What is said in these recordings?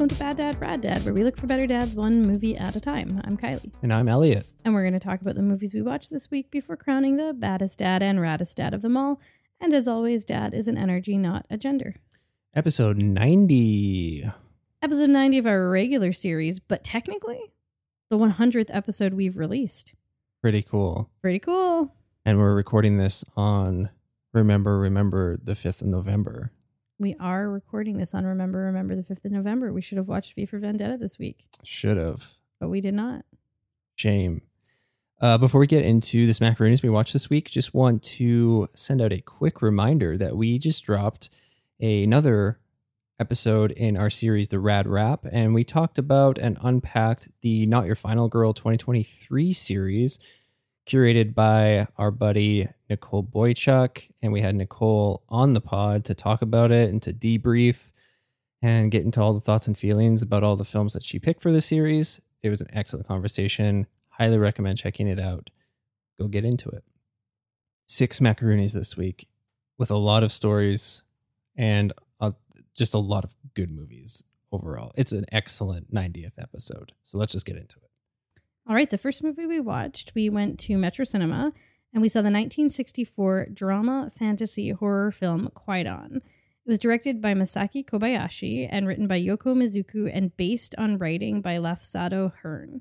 Welcome to Bad Dad, Rad Dad, where we look for better dads one movie at a time. I'm Kylie, And I'm Elliott. and we're going to talk about the movies we watched this week before crowning the baddest dad and raddest dad of them all. And as always, dad is an energy, not a gender. Episode 90. Episode 90 of our regular series, but technically the 100th episode we've released. Pretty cool. Pretty cool. And we're recording this on Remember, Remember the 5th of November. We are recording this on Remember, Remember the 5th of November. We should have watched V for Vendetta this week, Should have. but we did not. Shame. Uh, before we get into the Smackaroonies we watched this week, just want to send out a quick reminder that we just dropped another episode in our series, The Rad Rap, and we talked about and unpacked the Not Your Final Girl 2023 series curated by our buddy Nicole Boychuk. And we had Nicole on the pod to talk about it and to debrief and get into all the thoughts and feelings about all the films that she picked for the series. It was an excellent conversation. Highly recommend checking it out. Go get into it. Six macaroonies this week with a lot of stories and a, just a lot of good movies overall. It's an excellent 90th episode. So let's just get into it. All right, the first movie we watched, we went to Metro Cinema and we saw the 1964 drama fantasy horror film Kwaidan. It was directed by Masaki Kobayashi and written by Yoko Mizuki and based on writing by Lafcadio Hearn.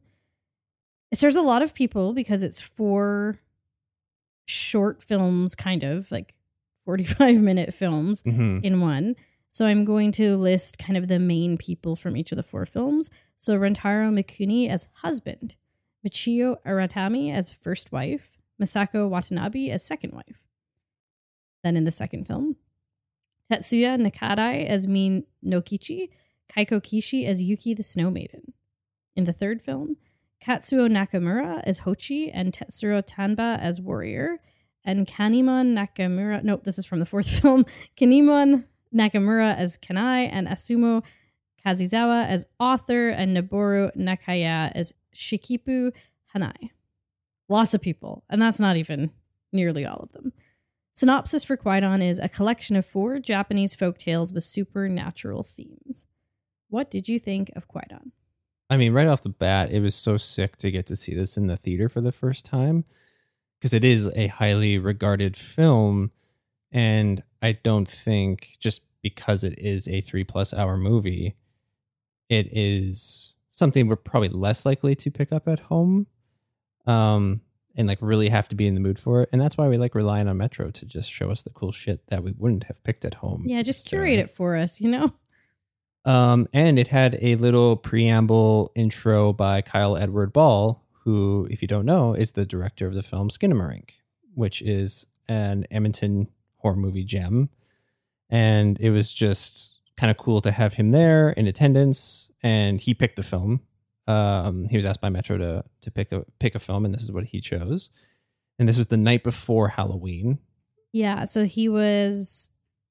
It stars a lot of people because it's four short films, kind of like 45 minute films Mm-hmm. in one. So I'm going to list kind of the main people from each of the four films. So Rentaro Mikuni as husband, Michiyo Aratama as first wife, Masako Watanabe as second wife. Then in the second film, Tetsuya Nakadai as Min Nokichi, Keiko Kishi as Yuki the Snow Maiden. In the third film, Katsuo Nakamura as Hoichi and Tetsuro Tanba as warrior, and Kanimon Nakamura. Nope, this is from the fourth film. Kanimon Nakamura as Kanai, and Asumo Kazizawa as author, and Noboru Nakaya as Shikipu Hanai. Lots of people, and that's not even nearly all of them. Synopsis for Kwaidan is a collection of four Japanese folk tales with supernatural themes. What did you think of Kwaidan? I mean, right off the bat, it was so sick to get to see this in the theater for the first time because it is a highly regarded film. And I don't think just because it is a three plus hour movie, it is something we're probably less likely to pick up at home um, and like really have to be in the mood for it. And that's why we like relying on Metro to just show us the cool shit that we wouldn't have picked at home. Yeah, just So- curate it for us, you know? um, and it had a little preamble intro by Kyle Edward Ball, who, if you don't know, is the director of the film Skinamarink, which is an Edmonton horror movie gem. And it was just kind of cool to have him there in attendance. And he picked the film. Um, he was asked by Metro to to pick a pick a film, and this is what he chose. And this was the night before Halloween. Yeah, so he was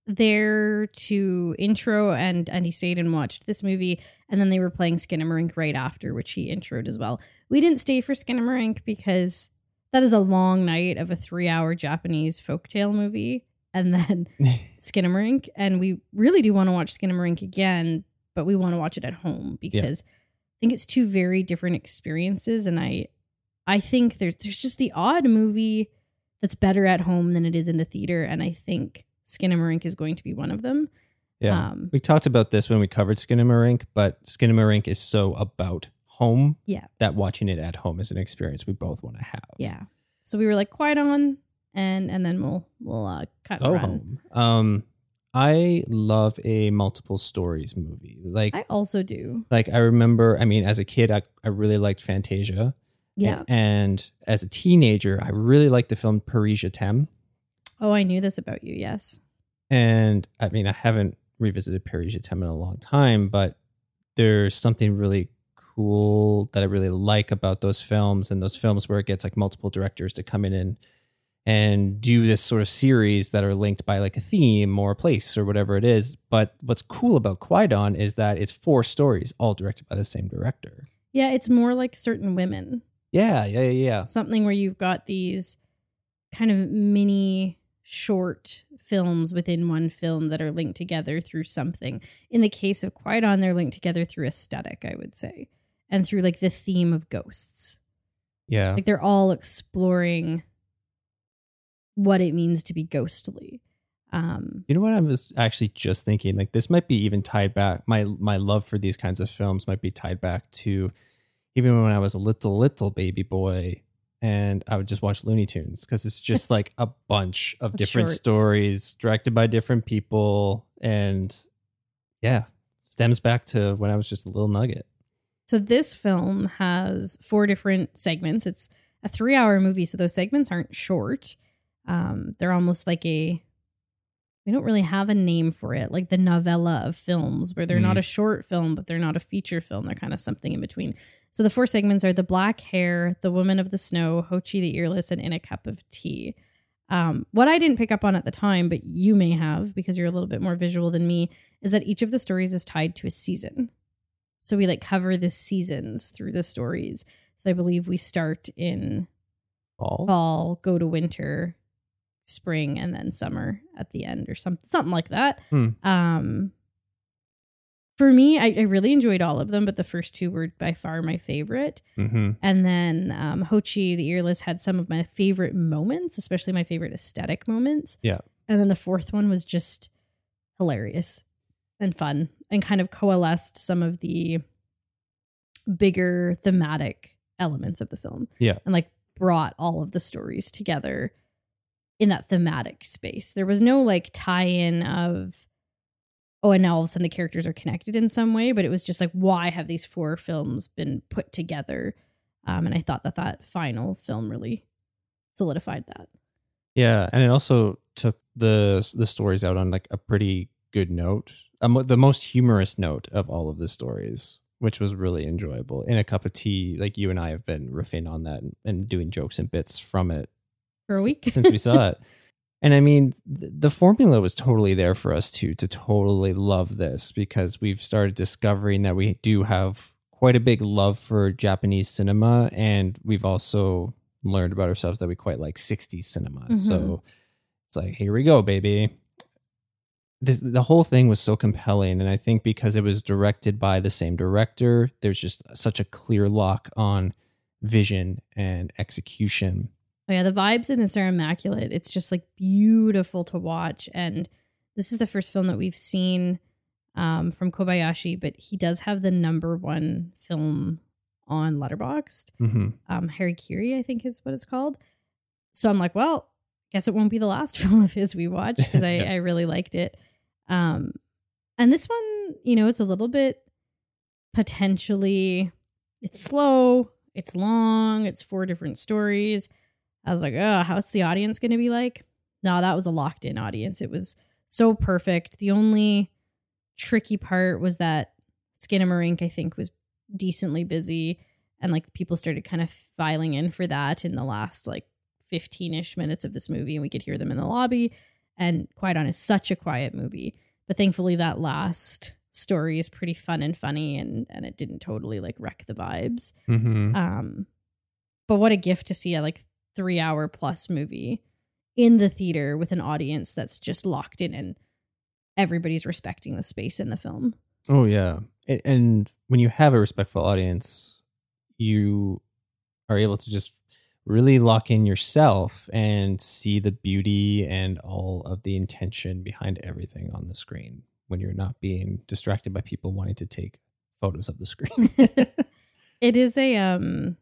there to intro and and he stayed and watched this movie and then they were playing Skinamarink right after which he introed as well. We didn't stay for Skinamarink because that is a long night of a 3-hour Japanese folktale movie and then Skinamarink and we really do want to watch Skinamarink again but we want to watch it at home because I think it's two very different experiences and I I think there's there's just the odd movie that's better at home than it is in the theater and I think Skin and Skinamarink is going to be one of them. Yeah. Um, we talked about this when we covered Skin and Skinamarink, but Skin and Skinamarink is so about home Yeah. that watching it at home is an experience we both want to have. Yeah. So we were like quiet on and and then we'll we'll uh cut and Go run. home. Um I love a multiple stories movie. Like I also do. like I remember, I mean, as a kid I, I really liked Fantasia. Yeah. And as a teenager, I really liked the film Paris Je t'aime. Oh, I knew this about you. Yes. And I mean, I haven't revisited Paris Je t'aime in a long time, but there's something really cool that I really like about those films and those films where it gets like multiple directors to come in and and do this sort of series that are linked by like a theme or a place or whatever it is. But what's cool about Kwaidan is that it's four stories all directed by the same director. Yeah, it's more like certain women. Yeah, yeah, yeah, yeah. Something where you've got these kind of mini short films within one film that are linked together through something. In the case of Kwaidan, they're linked together through aesthetic, I would say, and through like the theme of ghosts. Yeah. Like they're all exploring what it means to be ghostly. Um, You know what I was actually just thinking? Like this might be even tied back. My my love for these kinds of films might be tied back to even when I was a little little baby boy, and I would just watch Looney Tunes because it's just like a bunch of different shorts. stories directed by different people, and yeah, stems back to when I was just a little nugget. So this film has four different segments. It's a three-hour movie, so those segments aren't short. Um, they're almost like a we don't really have a name for it, like the novella of films, where they're not a short film, but they're not a feature film. They're kind of something in between. So the four segments are the black hair, the woman of the snow, Hoichi the earless, and in a cup of tea. Um, what I didn't pick up on at the time, but you may have because you're a little bit more visual than me, is that each of the stories is tied to a season. So we like cover the seasons through the stories. So I believe we start in All fall, go to winter, spring, and then summer at the end, or some something like that. Hmm. Um, for me, I, I really enjoyed all of them, but the first two were by far my favorite. hmm And then um, Hoichi the Earless had some of my favorite moments, especially my favorite aesthetic moments. Yeah. And then the fourth one was just hilarious and fun and kind of coalesced some of the bigger thematic elements of the film. Yeah. And like brought all of the stories together in that thematic space. There was no like tie in of, oh, and now all of a sudden the characters are connected in some way, but it was just like, why have these four films been put together? Um, and I thought that that final film really solidified that. Yeah, and it also took the the stories out on like a pretty good note, um, the most humorous note of all of the stories, which was really enjoyable. In a cup of tea, like you and I have been riffing on that and, and doing jokes and bits from it For a week? since we saw it. And I mean, th- the formula was totally there for us to to totally love this because we've started discovering that we do have quite a big love for Japanese cinema, and we've also learned about ourselves that we quite like 60s cinema. Mhm. So it's like, here we go, baby. This, the whole thing was so compelling, and I think because it was directed by the same director, there's just such a clear lock on vision and execution. Oh yeah, the vibes in this are immaculate. It's just like beautiful to watch. And this is the first film that we've seen um, from Kobayashi, but he does have the number one film on Letterboxd. hmm Um, Harakiri, I think is what it's called. So I'm like, well, guess it won't be the last film of his we watch because I, Yeah. I really liked it. Um, and this one, you know, it's a little bit potentially, it's slow, it's long, it's four different stories. I was like, oh, how's the audience going to be like? No, that was a locked in audience. It was so perfect. The only tricky part was that Skinamarink, I think, was decently busy. And like people started kind of filing in for that in the last like 15 ish minutes of this movie. And we could hear them in the lobby. And Kwaidan is such a quiet movie. But thankfully, that last story is pretty fun and funny, and and it didn't totally like wreck the vibes. Mm-hmm. Um, but what a gift to see a like three hour plus movie in the theater with an audience that's just locked in and everybody's respecting the space in the film. Oh yeah, and, and when you have a respectful audience, you are able to just really lock in yourself and see the beauty and all of the intention behind everything on the screen when you're not being distracted by people wanting to take photos of the screen. it is a um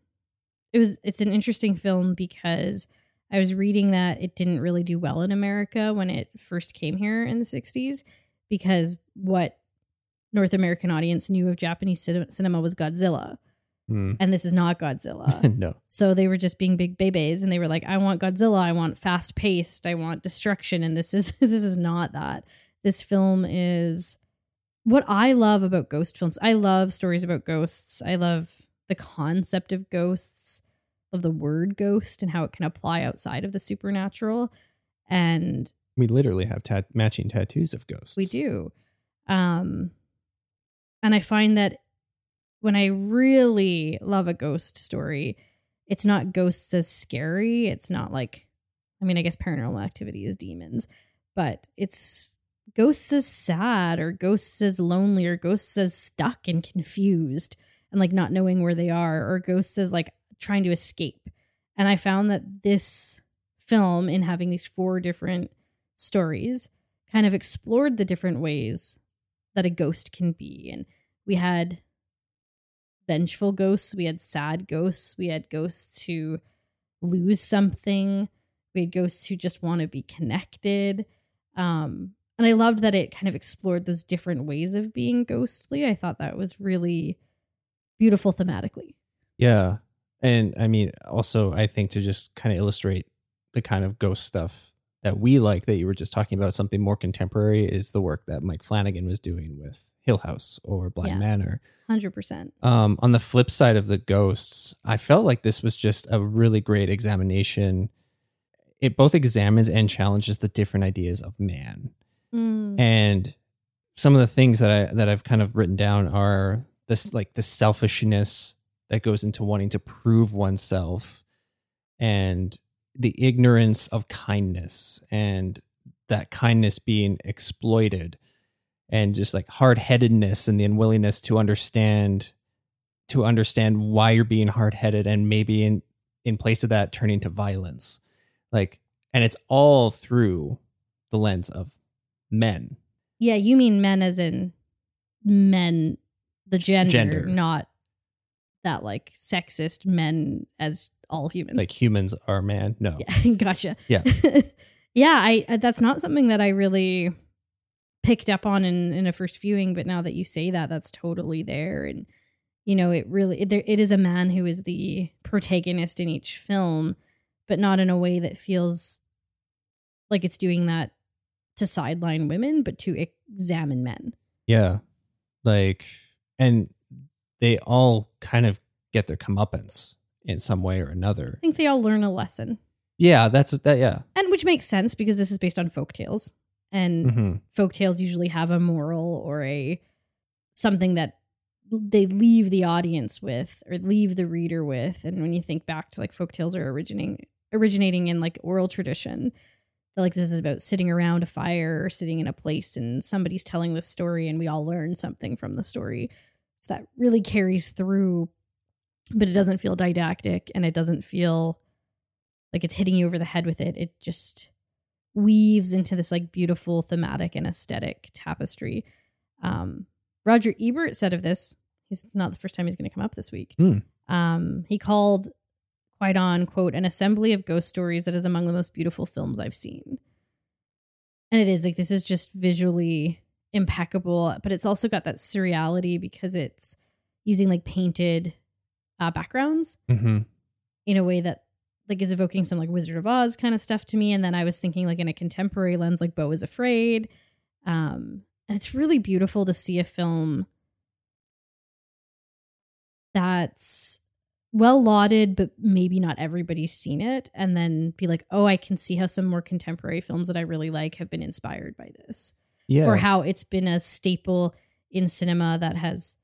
it was it's an interesting film because I was reading that it didn't really do well in America when it first came here in the 60s because what North American audience knew of Japanese cinema was Godzilla Hmm. and this is not Godzilla. no. So they were just being big babies and they were like, I want Godzilla, I want fast paced, I want destruction. And this is this is not that. This film is what I love about ghost films. I love stories about ghosts. I love the concept of ghosts, of the word ghost and how it can apply outside of the supernatural. And We literally have tat- matching tattoos of ghosts. we do. Um and I find that when I really love a ghost story, it's not ghosts as scary. It's not like I mean, I guess paranormal activity is demons, but it's ghosts as sad or ghosts as lonely or ghosts as stuck and confused and like not knowing where they are or ghosts as like trying to escape. And I found that this film in having these four different stories kind of explored the different ways that a ghost can be. And we had vengeful ghosts, we had sad ghosts, we had ghosts who lose something, we had ghosts who just want to be connected. Um, and I loved that it kind of explored those different ways of being ghostly. I thought that was really beautiful thematically. Yeah. And I mean, also, I think to just kind of illustrate the kind of ghost stuff that we like that you were just talking about, something more contemporary is the work that Mike Flanagan was doing with Hill House or Bly Yeah. Manor. 100%. Um, on the flip side of the ghosts, I felt like this was just a really great examination. It both examines and challenges the different ideas of man. Mm. And some of the things that I that I've kind of written down are this like the selfishness that goes into wanting to prove oneself and the ignorance of kindness and that kindness being exploited and just like hard-headedness and the unwillingness to understand to understand why you're being hard-headed and maybe in in place of that turning to violence. Like and it's all through the lens of men. Yeah, you mean men as in men, the gender, Gender. not that like sexist men as all humans. like humans are man no yeah, gotcha. Yeah. yeah, I uh, that's not something that I really picked up on in in a first viewing, but now that you say that, that's totally there, and you know, it really it, it is a man who is the protagonist in each film, but not in a way that feels like it's doing that to sideline women, but to examine men. yeah like and they all kind of get their comeuppance in some way or another. I think they all learn a lesson, yeah that's that yeah. And which makes sense because this is based on folk tales, and hmm folk tales usually have a moral or a something that they leave the audience with or leave the reader with. And when you think back to like folk tales are originating originating in like oral tradition, like this is about sitting around a fire or sitting in a place and somebody's telling the story and we all learn something from the story. So that really carries through, but it doesn't feel didactic and it doesn't feel like it's hitting you over the head with it. It just weaves into this like beautiful thematic and aesthetic tapestry. Um, Roger Ebert said of this, he's not the first time he's going to come up this week. Hmm. Um, he called Kwaidan quote an assembly of ghost stories that is among the most beautiful films I've seen. And it is like this is just visually impeccable, but it's also got that surreality because it's using like painted uh, backgrounds hmm in a way that like is evoking some like Wizard of Oz kind of stuff to me. And then I was thinking like in a contemporary lens, like Beau is Afraid. Um, and it's really beautiful to see a film that's well lauded, but maybe not everybody's seen it, and then be like, oh, I can see how some more contemporary films that I really like have been inspired by this, Yeah. or how it's been a staple in cinema that has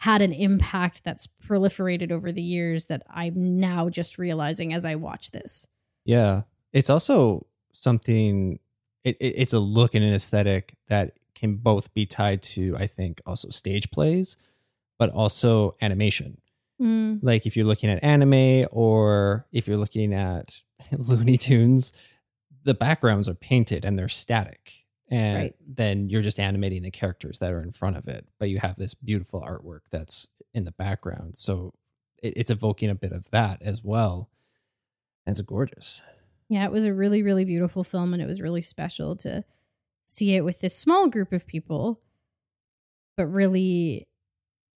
had an impact that's proliferated over the years that I'm now just realizing as I watch this. Yeah. It's also something, it, it- it's a look and an aesthetic that can both be tied to, I think, also stage plays, but also animation. Mm, Like if you're looking at anime or if you're looking at Looney Tunes, the backgrounds are painted and they're static. And Right. then you're just animating the characters that are in front of it. But you have this beautiful artwork that's in the background. So it, it's evoking a bit of that as well. And it's gorgeous. Yeah, it was a really, really beautiful film, and it was really special to see it with this small group of people, but really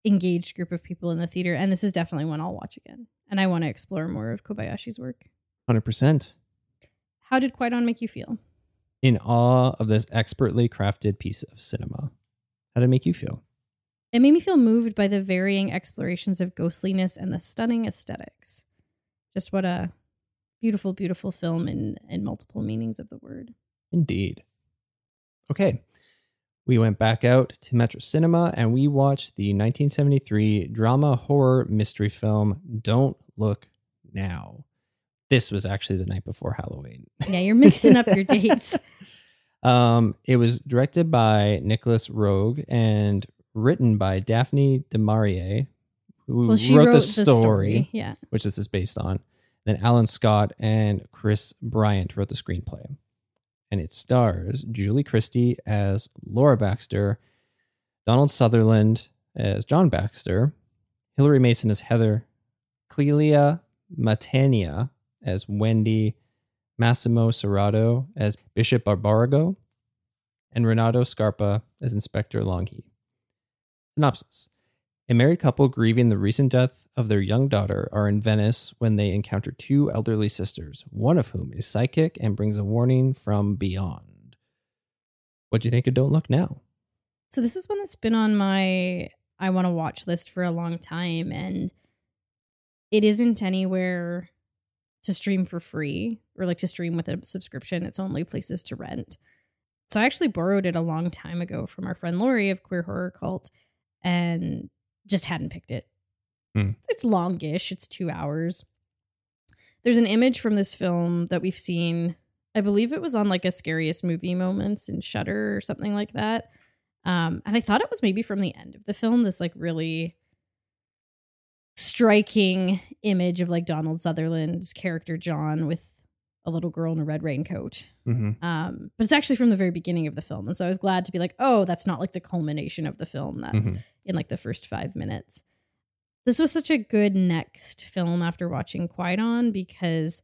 engaged group of people in the theater. And this is definitely one I'll watch again. And I want to explore more of Kobayashi's work. 100%. How did Kwaidan make you feel? In awe of this expertly crafted piece of cinema. How did it make you feel? It made me feel moved by the varying explorations of ghostliness and the stunning aesthetics. Just what a beautiful, beautiful film in, in multiple meanings of the word. Indeed. Okay. We went back out to Metro Cinema and we watched the 1973 drama horror mystery film Don't Look Now. This was actually the night before Halloween. Yeah, you're mixing up your dates. Um, it was directed by Nicolas Roeg and written by Daphne du Maurier, who Well, wrote, wrote, the, story, Yeah. which this is based on. Then Alan Scott and Chris Bryant wrote the screenplay. And it stars Julie Christie as Laura Baxter, Donald Sutherland as John Baxter, Hilary Mason as Heather, Clelia Matania as Wendy, Massimo Serato as Bishop Barbarrigo, and Renato Scarpa as Inspector Longhi. Synopsis A married couple grieving the recent death of their young daughter are in Venice when they encounter two elderly sisters, one of whom is psychic and brings a warning from beyond. What do you think of Don't Look Now? So this is one that's been on my I want to watch list for a long time and it isn't anywhere to stream for free or like to stream with a subscription. It's only places to rent. So I actually borrowed it a long time ago from our friend Lori of Queer Horror Cult and just hadn't picked it. Hmm. It's, it's longish, it's 2 hours. There's an image from this film that we've seen. I believe it was on like a scariest movie moments in Shudder or something like that. Um, and I thought it was maybe from the end of the film, this like really striking image of like Donald Sutherland's character John with a little girl in a red raincoat. Mm-hmm. Um, but it's actually from the very beginning of the film. And so I was glad to be like, oh, that's not like the culmination of the film. That's Mhm. In like the first five minutes. This was such a good next film after watching Kwaidan because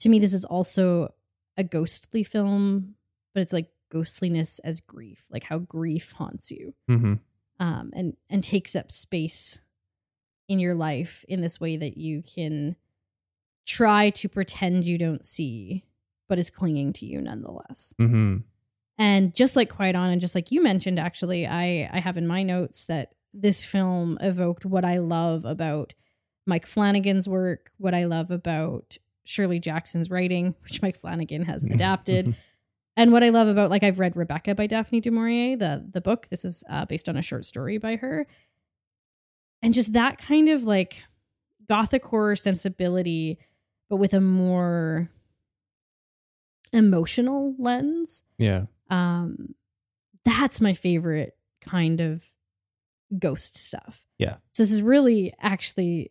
to me, this is also a ghostly film, but it's like ghostliness as grief, like how grief haunts you Mm-hmm. um, and and takes up space in your life in this way that you can try to pretend you don't see, but is clinging to you nonetheless. Mm-hmm. And just like Kwaidan, and just like you mentioned, actually, I I have in my notes that this film evoked what I love about Mike Flanagan's work, what I love about Shirley Jackson's writing, which Mike Flanagan has adapted, and what I love about like I've read Rebecca by Daphne du Maurier, the the book. This is uh, based on a short story by her, and just that kind of like gothic horror sensibility, but with a more emotional lens. Yeah. Um, that's my favorite kind of ghost stuff. Yeah. So this is really actually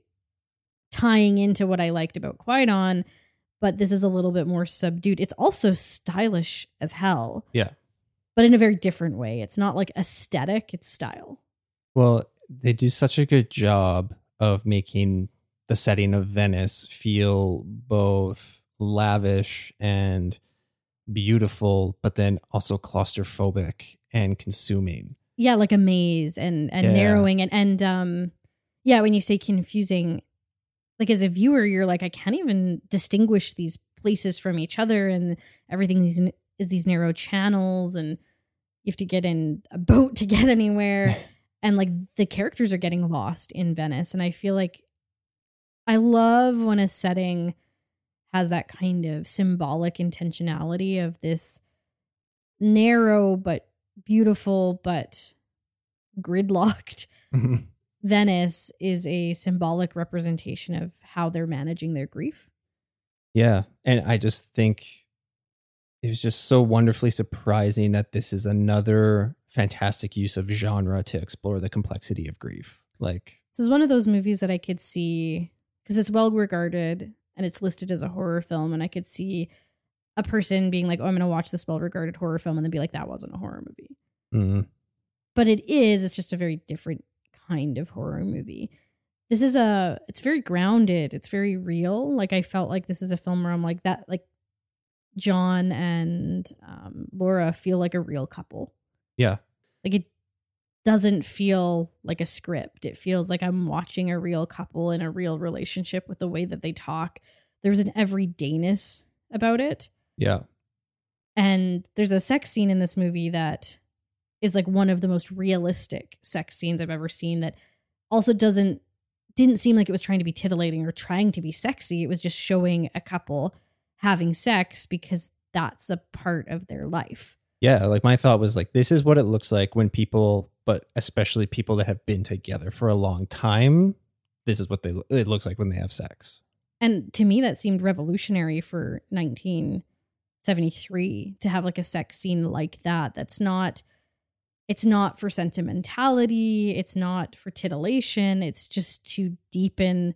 tying into what I liked about Kwaidan, but this is a little bit more subdued. It's also stylish as hell. Yeah. But in a very different way. It's not like aesthetic, it's style. Well, they do such a good job of making the setting of Venice feel both lavish and beautiful, but then also claustrophobic and consuming. Yeah, like a maze and and Yeah. narrowing and and um yeah, when you say confusing, like as a viewer, you're like, I can't even distinguish these places from each other and everything these is these narrow channels and you have to get in a boat to get anywhere. and like the characters are getting lost in Venice. And I feel like I love when a setting has that kind of symbolic intentionality of this narrow but beautiful but gridlocked Mhm. Venice is a symbolic representation of how they're managing their grief. Yeah. And I just think it was just so wonderfully surprising that this is another fantastic use of genre to explore the complexity of grief. Like, This is one of those movies that I could see because it's well regarded and it's listed as a horror film, and I could see a person being like, "Oh, I'm going to watch this well regarded horror film," and then be like, "That wasn't a horror movie." mm, But it is. It's just a very different kind of horror movie. This is a. It's very grounded. It's very real. Like I felt like this is a film where I'm like that. Like John and um, Laura feel like a real couple. yeah. Like it doesn't feel like a script. It feels like I'm watching a real couple in a real relationship with the way that they talk. There's an everydayness about it. Yeah. And there's a sex scene in this movie that is like one of the most realistic sex scenes I've ever seen that also doesn't didn't seem like it was trying to be titillating or trying to be sexy. It was just showing a couple having sex because that's a part of their life. Yeah. Like, my thought was like, this is what it looks like when people, but especially people that have been together for a long time, this is what they it looks like when they have sex. And to me, that seemed revolutionary for 1973 to have like a sex scene like that. That's not, it's not for sentimentality. It's not for titillation. It's just to deepen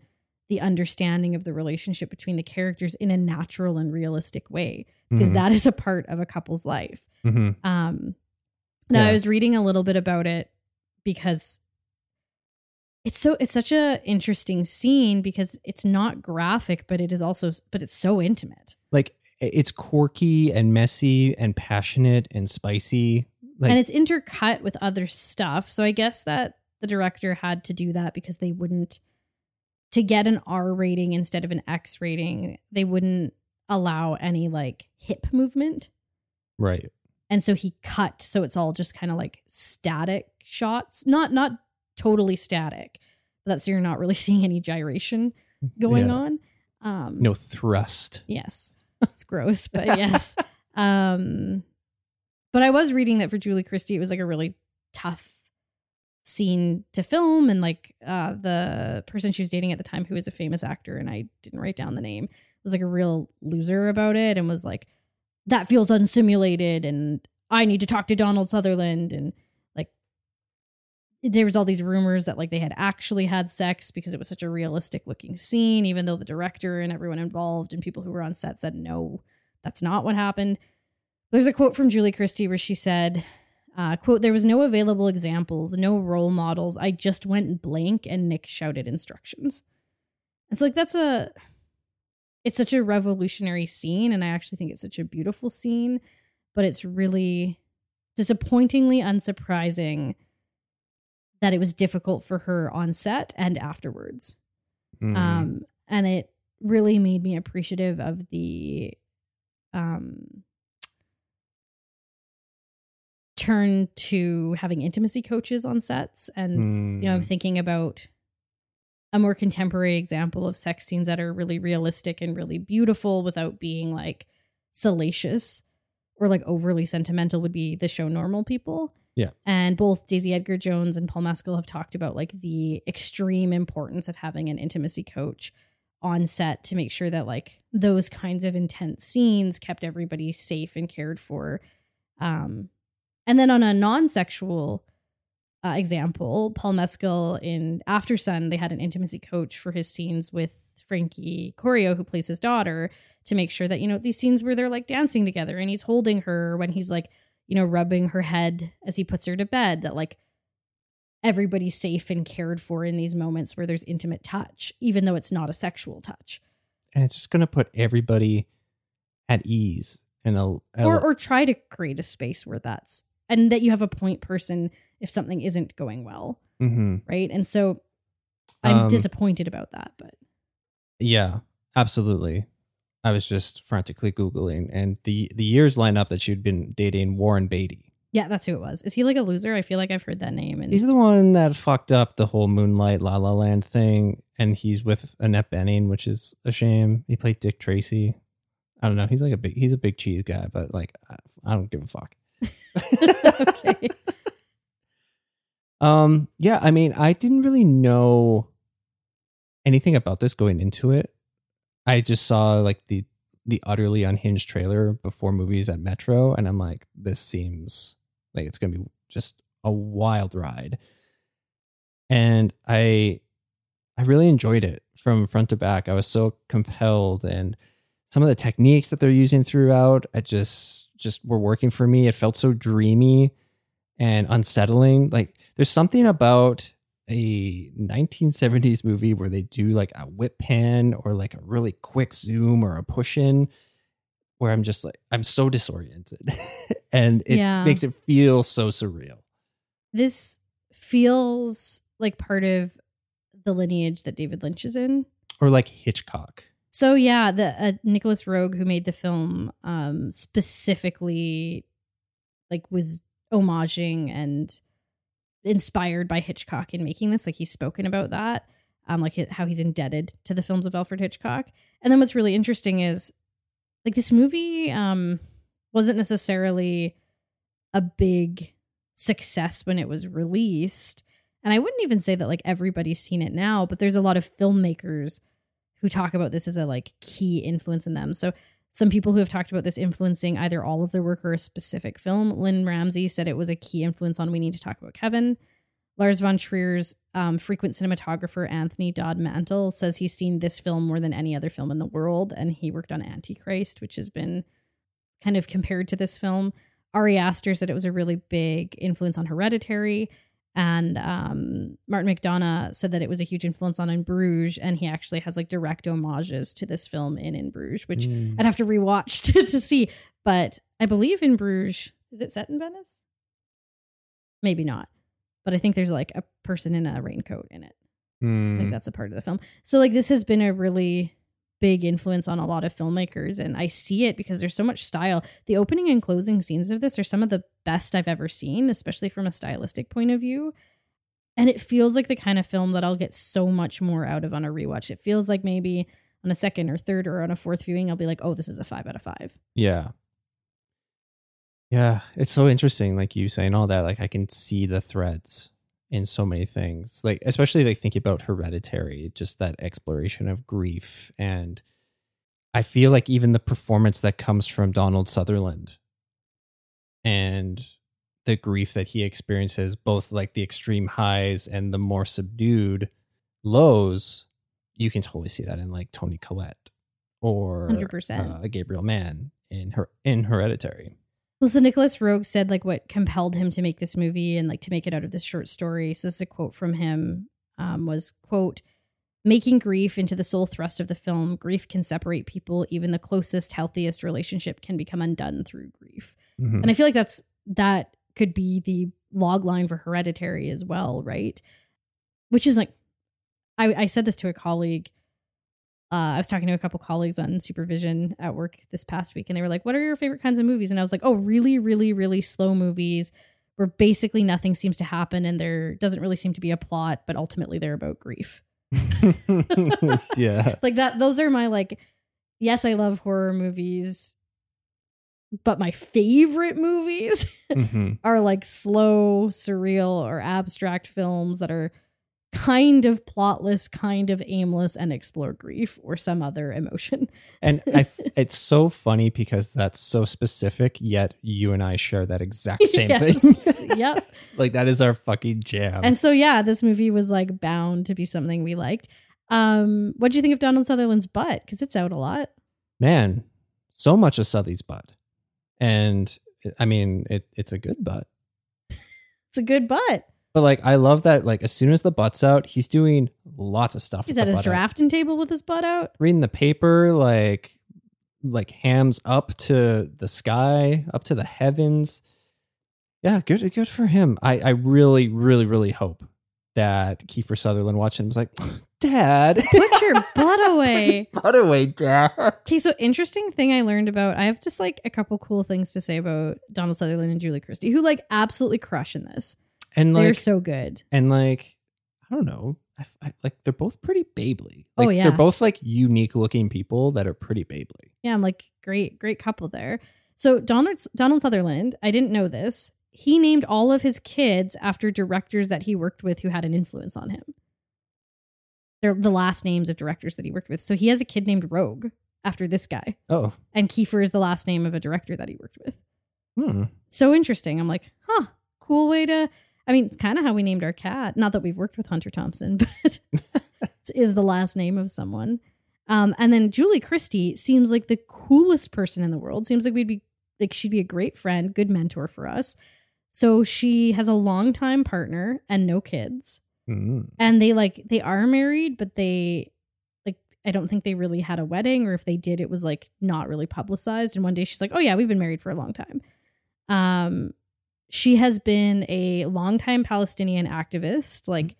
the understanding of the relationship between the characters in a natural and realistic way, because Mhm. that is a part of a couple's life. Mhm. Um, now Yeah. I was reading a little bit about it because it's so it's such a interesting scene because it's not graphic, but it is also but it's so intimate. Like, it's quirky and messy and passionate and spicy. Like, and it's intercut with other stuff. So I guess that the director had to do that because they wouldn't to get an R rating instead of an X rating, they wouldn't allow any like hip movement. right. And so he cut so it's all just kind of like static shots not not totally static that's so you're not really seeing any gyration going Yeah. on um No thrust. yes it's gross but yes um but i was reading that for julie christie it was like a really tough scene to film and like uh the person she was dating at the time who was a famous actor and i didn't write down the name was like a real loser about it and was like that feels unsimulated and I need to talk to Donald Sutherland and like there was all these rumors that like they had actually had sex because it was such a realistic looking scene even though the director and everyone involved and people who were on set said no that's not what happened. There's a quote from Julie Christie where she said uh, quote there was no available examples no role models. I just went blank and Nick shouted instructions. It's like that's a it's such a revolutionary scene and i actually think it's such a beautiful scene but it's really disappointingly unsurprising that it was difficult for her on set and afterwards Mm. um and it really made me appreciative of the um turn to having intimacy coaches on sets and Mm. you know, I'm thinking about a more contemporary example of sex scenes that are really realistic and really beautiful without being like salacious or like overly sentimental would be the show Normal People. Yeah. And both Daisy Edgar Jones and Paul Mescal have talked about like the extreme importance of having an intimacy coach on set to make sure that like those kinds of intense scenes kept everybody safe and cared for. Um, and then on a non-sexual uh, example, Paul Mescal in Aftersun, they had an intimacy coach for his scenes with Frankie Corio, who plays his daughter, to make sure that, you know, these scenes where they're like dancing together and he's holding her when he's like, you know, rubbing her head as he puts her to bed, that like everybody's safe and cared for in these moments where there's intimate touch, even though it's not a sexual touch. and it's just going to put everybody at ease and a, a Or or try to create a space where that's and that you have a point person if something isn't going well. Mhm. right? And so I'm Um, disappointed about that, but yeah absolutely i was just frantically googling and the the years line up that she'd been dating warren beatty yeah, that's who it was. Is he like a loser? I feel like I've heard that name. And he's the one that fucked up the whole moonlight la la land thing and he's with Annette Bening, which is a shame. He played Dick Tracy. I don't know. He's like a big he's a big cheese guy, but like I, I don't give a fuck. okay. Um, yeah, I mean, I didn't really know anything about this going into it. I just saw like the the utterly unhinged trailer before movies at Metro, and I'm like, this seems like it's gonna be just a wild ride. And I I really enjoyed it from front to back. I was so compelled and some of the techniques that they're using throughout, I just just were working for me. It felt so dreamy and unsettling. Like there's something about a 1970s movie where they do like a whip pan or like a really quick zoom or a push in where I'm just like I'm so disoriented and it Yeah. makes it feel so surreal. This feels like part of the lineage that David Lynch is in. Or like Hitchcock. So yeah, the uh, Nicolas Roeg who made the film um specifically like was homaging and inspired by Hitchcock in making this like he's spoken about that um like how he's indebted to the films of Alfred Hitchcock. And then what's really interesting is like this movie um wasn't necessarily a big success when it was released. And I wouldn't even say that like everybody's seen it now, but there's a lot of filmmakers who talk about this as a like key influence in them. So some people who have talked about this influencing either all of their work or a specific film. Lynne Ramsay said it was a key influence on We Need to Talk About Kevin. Lars von Trier's um, frequent cinematographer Anthony Dodd Mantle says he's seen this film more than any other film in the world, and he worked on Antichrist, which has been kind of compared to this film. Ari Aster said it was a really big influence on Hereditary. And um, Martin McDonagh said that it was a huge influence on In Bruges, and he actually has like direct homages to this film in In Bruges, which Mm. I'd have to rewatch to, to see. But I believe In Bruges is it set in Venice? Maybe not, but I think there's like a person in a raincoat in it. I Mm. think that's a part of the film. So like this has been a really big influence on a lot of filmmakers and I see it because there's so much style. The opening and closing scenes of this are some of the best I've ever seen, especially from a stylistic point of view. And it feels like the kind of film that I'll get so much more out of on a rewatch. It feels like maybe on a second or third or on a fourth viewing, I'll be like, oh, this is a five out of five. Yeah. Yeah, it's so interesting like you saying all that like I can see the threads in so many things. Like especially like thinking about hereditary, just that exploration of grief and I feel like even the performance that comes from Donald Sutherland and the grief that he experiences both like the extreme highs and the more subdued lows, you can totally see that in like Toni Collette or 100%. uh, Gabriel Mann in her in Hereditary. Well, so Nicolas Roeg said like what compelled him to make this movie and like to make it out of this short story. So this is a quote from him um, was quote making grief into the sole thrust of the film. Grief can separate people. Even the closest, healthiest relationship can become undone through grief. Mhm. And I feel like that's that could be the log line for Hereditary as well, right? Which is like, I, I said this to a colleague. Uh, I was talking to a couple colleagues on supervision at work this past week, and they were like, "What are your favorite kinds of movies?" And I was like, "Oh, really, really, really slow movies where basically nothing seems to happen and there doesn't really seem to be a plot, but ultimately they're about grief." yeah. Like that. Those are my like. Yes, I love horror movies, but my favorite movies Mhm. are like slow, surreal, or abstract films that are kind of plotless, kind of aimless, and explore grief or some other emotion. And I it's so funny because that's so specific, yet you and I share that exact same Yes. thing. yep. like that is our fucking jam. And so yeah, this movie was like bound to be something we liked. Um, what do you think of Donald Sutherland's butt? Because it's out a lot. Man, so much of Southey's butt. And I mean, it, it's a good butt. It's a good butt. But like I love that like as soon as the butt's out, he's doing lots of stuff. He's at his butt out. drafting table with his butt out. reading the paper like like hams up to the sky up to the heavens yeah good good for him i i really really really hope that kiefer sutherland watching him was like dad Put your butt away. butt away dad Okay, so interesting thing I learned about. I have just like a couple cool things to say about Donald Sutherland and Julie Christie, who like absolutely crush in this. And like They're so good. and like i don't know I, I, like they're both pretty babely. Oh, yeah. they're both like unique looking people that are pretty babely. Yeah, I'm like, great, great couple there. So Donald Donald Sutherland, I didn't know this. He named all of his kids after directors that he worked with who had an influence on him. They're the last names of directors that he worked with. So he has a kid named Roeg after this guy. Oh, And Kiefer is the last name of a director that he worked with. hmm. So interesting. I'm like, huh, cool way to. I mean, it's kind of how we named our cat. Not that we've worked with Hunter Thompson, but is the last name of someone. Um, and then Julie Christie seems like the coolest person in the world. Seems like we'd be like she'd be a great friend, good mentor for us. So she has a longtime partner and no kids. Mm. And they like they are married, but they like I don't think they really had a wedding, or if they did, it was like not really publicized. And one day she's like, "Oh yeah, we've been married for a long time." Um, she has been a longtime Palestinian activist, mm-hmm. like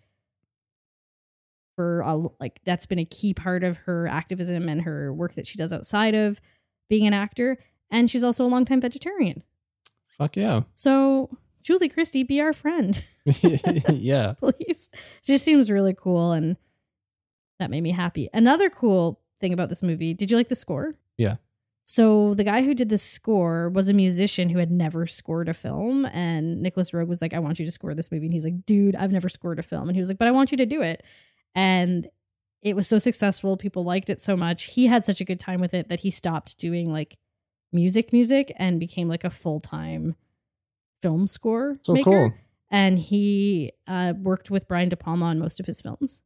for a, like that's been a key part of her activism and her work that she does outside of being an actor. And she's also a longtime vegetarian. Fuck yeah. So Julie Christie, be our friend. yeah. please. She just seems really cool and that made me happy. Another cool thing about this movie, did you like the score? Yeah. So the guy who did the score was a musician who had never scored a film and Nicolas Roeg was like, I want you to score this movie. And he's like, dude, I've never scored a film. And he was like, but I want you to do it. And it was so successful. People liked it so much. He had such a good time with it that he stopped doing like music music and became like a full-time film score So maker cool. and he uh, worked with Brian De Palma on most of his films.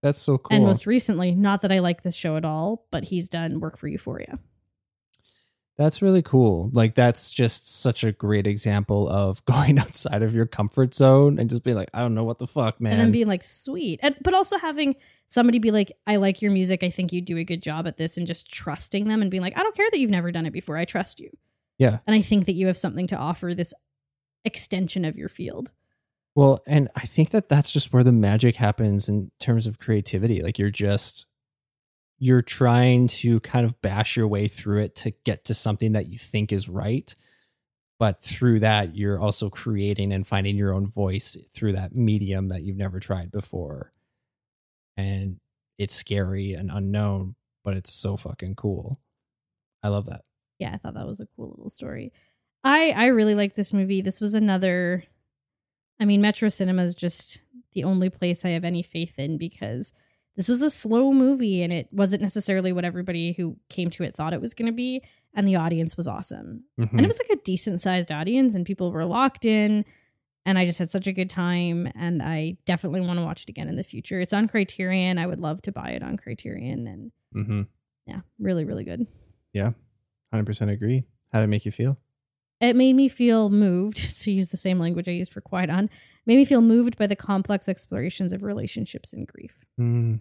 That's so cool. And most recently, not that I like this show at all, but he's done work for Euphoria. That's really cool. Like that's just such a great example of going outside of your comfort zone and just being like, I don't know what the fuck, man. And then being like, sweet. And, but also having somebody be like, I like your music. I think you do a good job at this. And just trusting them and being like, I don't care that you've never done it before. I trust you. yeah. And I think that you have something to offer this extension of your field. Well, and I think that that's just where the magic happens in terms of creativity. Like you're just you're trying to kind of bash your way through it to get to something that you think is right. But through that, you're also creating and finding your own voice through that medium that you've never tried before. And it's scary and unknown, but it's so fucking cool. I love that. yeah, I thought that was a cool little story. I I really like this movie. This was another I mean, Metro Cinema is just the only place I have any faith in because this was a slow movie and it wasn't necessarily what everybody who came to it thought it was going to be and the audience was awesome. Mhm. And it was like a decent sized audience and people were locked in and I just had such a good time and I definitely want to watch it again in the future. It's on Criterion. I would love to buy it on Criterion and Mhm. yeah, really really good. Yeah. 100% agree. How did it make you feel? It made me feel moved to use the same language I used for Kwaidan. Made me feel moved by the complex explorations of relationships and grief. Mm.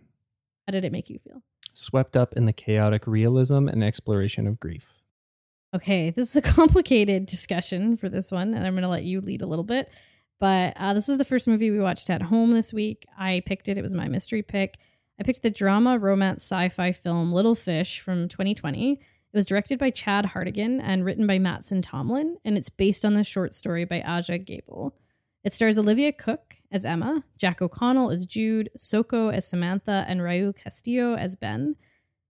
How did it make you feel? swept up in the chaotic realism and exploration of grief. Okay, this is a complicated discussion for this one, and I'm going to let you lead a little bit. But uh, this was the first movie we watched at home this week. I picked it, it was my mystery pick. I picked the drama, romance, sci fi film Little Fish from 2020. Was directed by Chad Hartigan and written by Mattson Tomlin, and it's based on the short story by Aja Gabel. It stars Olivia Cooke as Emma, Jack O'Connell as Jude, Soko as Samantha, and Raul Castillo as Ben.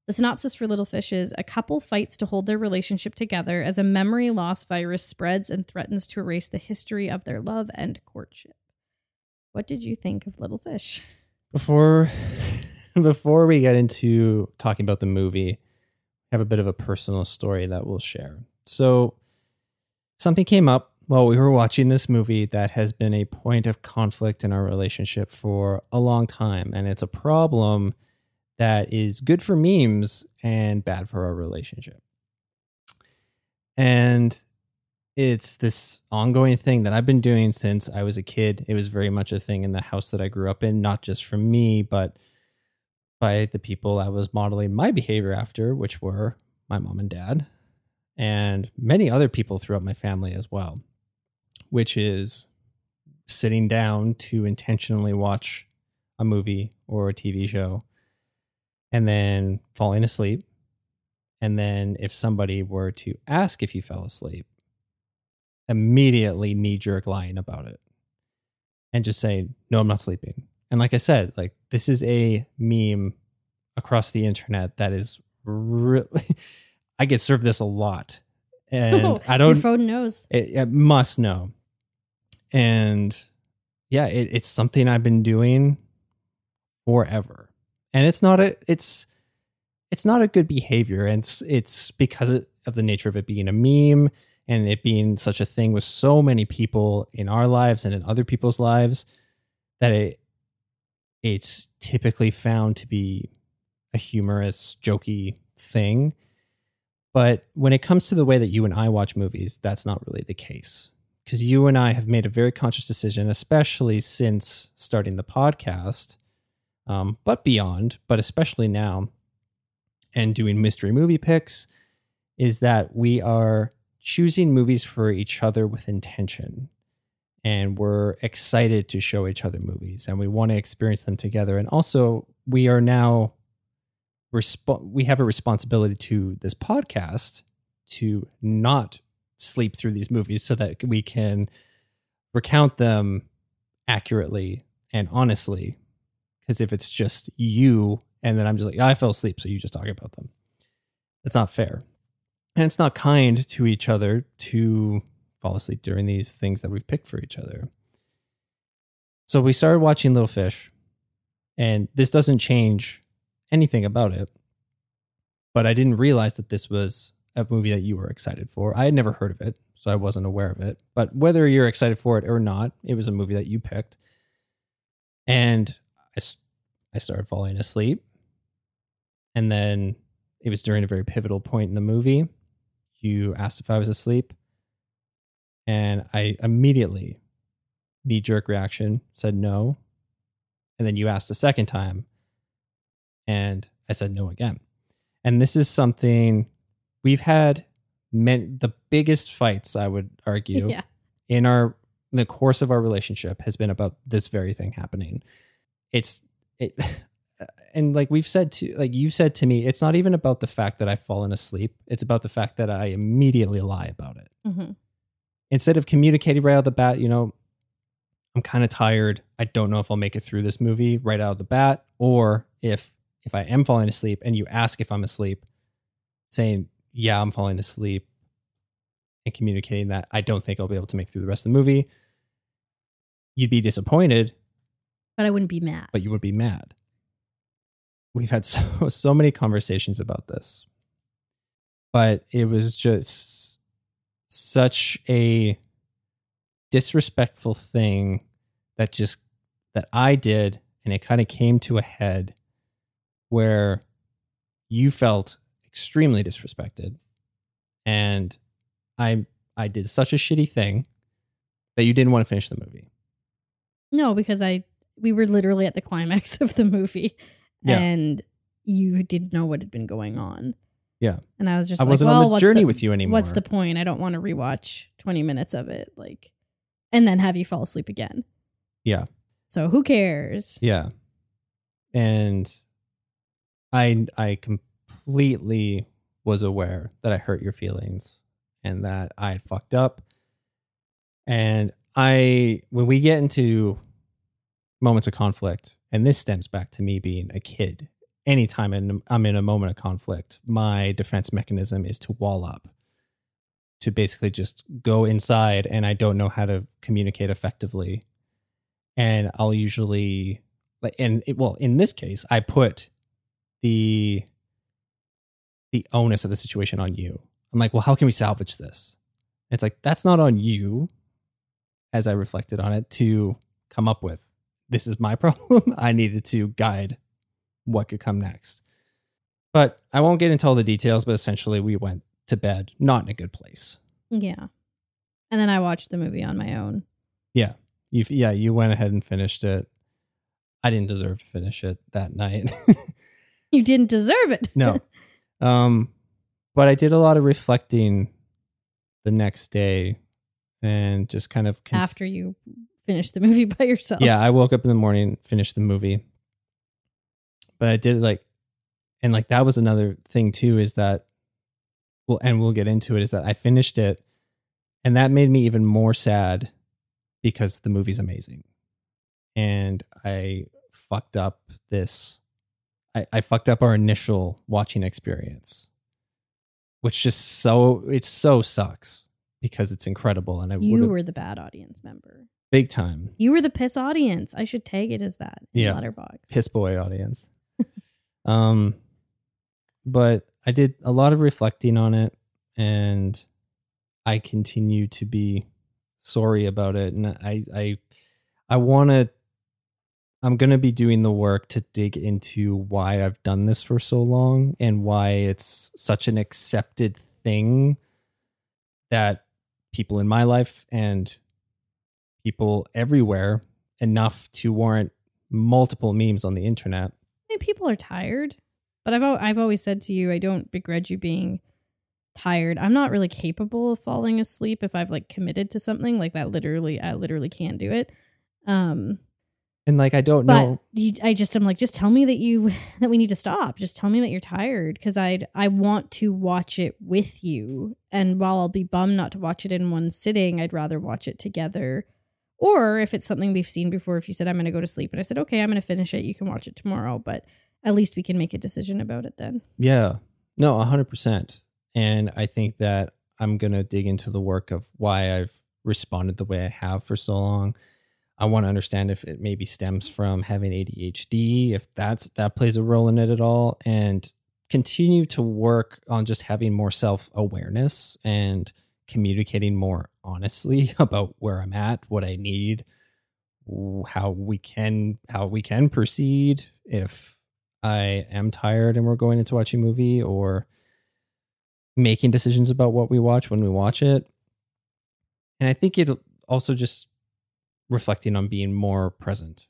The synopsis for Little Fish is a couple fights to hold their relationship together as a memory loss virus spreads and threatens to erase the history of their love and courtship. What did you think of Little Fish? Before before we get into talking about the movie, have a bit of a personal story that we'll share. So something came up while we were watching this movie that has been a point of conflict in our relationship for a long time and it's a problem that is good for memes and bad for our relationship. And it's this ongoing thing that I've been doing since I was a kid. It was very much a thing in the house that I grew up in, not just for me, but by the people I was modeling my behavior after, which were my mom and dad, and many other people throughout my family as well, which is sitting down to intentionally watch a movie or a TV show and then falling asleep. And then if somebody were to ask if you fell asleep, immediately knee jerk lying about it and just saying, no, I'm not sleeping. And like I said, like this is a meme across the internet that is really I get served this a lot. And Oh, I don't phone knows. it, it must know. And yeah, it, it's something I've been doing forever. And it's not a it's it's not a good behavior and it's, it's because of of the nature of it being a meme and it being such a thing with so many people in our lives and in other people's lives that it it's typically found to be a humorous jokey thing. But when it comes to the way that you and I watch movies that's not really the case. Because you and I have made a very conscious decision especially since starting the podcast um, but beyond but especially now and doing mystery movie picks is that we are choosing movies for each other with intention and we're excited to show each other movies and we want to experience them together. And also we are now resp- we have a responsibility to this podcast to not sleep through these movies so that we can recount them accurately and honestly. Because if it's just you and then i'm just like i fell asleep so you just talk about them. It's not fair. And it's not kind to each other to fall asleep during these things that we've picked for each other. So we started watching Little Fish, and this doesn't change anything about it. But I didn't realize that this was a movie that you were excited for. I had never heard of it, so I wasn't aware of it. But whether you're excited for it or not, it was a movie that you picked. And I, I started falling asleep. And then it was during a very pivotal point in the movie you asked if I was asleep. And I immediately, knee jerk reaction, said no. And then you asked a second time. And I said no again. And this is something we've had many, the biggest fights, I would argue, Yeah. in our in the course of our relationship has been about this very thing happening. It's it and like we've said to like you said to me, it's not even about the fact that I've fallen asleep. It's about the fact that I immediately lie about it. hmm Instead of communicating right out of the bat, you know, I'm kind of tired. I don't know if I'll make it through this movie right out of the bat. Or if if I am falling asleep and you ask if I'm asleep, saying, Yeah, I'm falling asleep and communicating that I don't think I'll be able to make it through the rest of the movie, you'd be disappointed, But I wouldn't be mad. but you would be mad. We've had so so many conversations about this. But it was just such a disrespectful thing that just that I did and it kind of came to a head where you felt extremely disrespected and I I did such a shitty thing that you didn't want to finish the movie. No, because I we were literally at the climax of the movie, Yeah. and you didn't know what had been going on. Yeah. and I was just I like, wasn't well, on the what's journey the- with you anymore. What's the point? I don't want to rewatch twenty minutes of it, like, and then have you fall asleep again. Yeah. So who cares? Yeah. And I I completely was aware that I hurt your feelings and that I had fucked up. And I when we get into moments of conflict, and this stems back to me being a kid. Anytime in, I'm in a moment of conflict, my defense mechanism is to wall up, to basically just go inside, and I don't know how to communicate effectively and I'll usually and it, well in this case I put the the onus of the situation on you. I'm like, well, how can we salvage this? And it's like that's not on you, as I reflected on it to come up with. This is my problem. I needed to guide what could come next. But I won't get into all the details. But essentially, we went to bed not in a good place. Yeah, and then I watched the movie on my own. Yeah. You, yeah, you went ahead and finished it. I didn't deserve to finish it that night. You didn't deserve it. no. Um, but I did a lot of reflecting the next day and just kind of cons- after you finished the movie by yourself. Yeah, I woke up in the morning, finished the movie. But I did like and like that was another thing too is that well and we'll get into it is that I finished it and that made me even more sad because the movie's amazing. And I fucked up this I, I fucked up our initial watching experience. Which just so it so sucks because it's incredible and I You were the bad audience member. big time You were the piss audience. I should tag it as that in Yeah. Letterboxd. piss boy audience. Um, but I did a lot of reflecting on it, and I continue to be sorry about it. And I, I, I want to. I'm gonna be doing the work to dig into why I've done this for so long and why it's such an accepted thing that people in my life and people everywhere enough to warrant multiple memes on the internet. Mean, people are tired, but I've I've always said to you, I don't begrudge you being tired. I'm not really capable of falling asleep if I've like committed to something like that. Literally, I literally can't do it. Um, And like I don't know you, I just am like, just tell me that you that we need to stop. Just tell me that you're tired because I I want to watch it with you. And while I'll be bummed not to watch it in one sitting, I'd rather watch it together. Or if it's something we've seen before, if you said I'm going to go to sleep and I said okay, I'm going to finish it, you can watch it tomorrow. But at least we can make a decision about it then. Yeah. No, 100%. And I think that I'm going to dig into the work of why I've responded the way I have for so long. I want to understand if it maybe stems from having ADHD, if that's that plays a role in it at all and continue to work on just having more self-awareness and communicating more honestly about where I'm at, what I need, how we can how we can proceed if I am tired and we're going into watching a movie or making decisions about what we watch when we watch it. And I think it also just reflecting on being more present.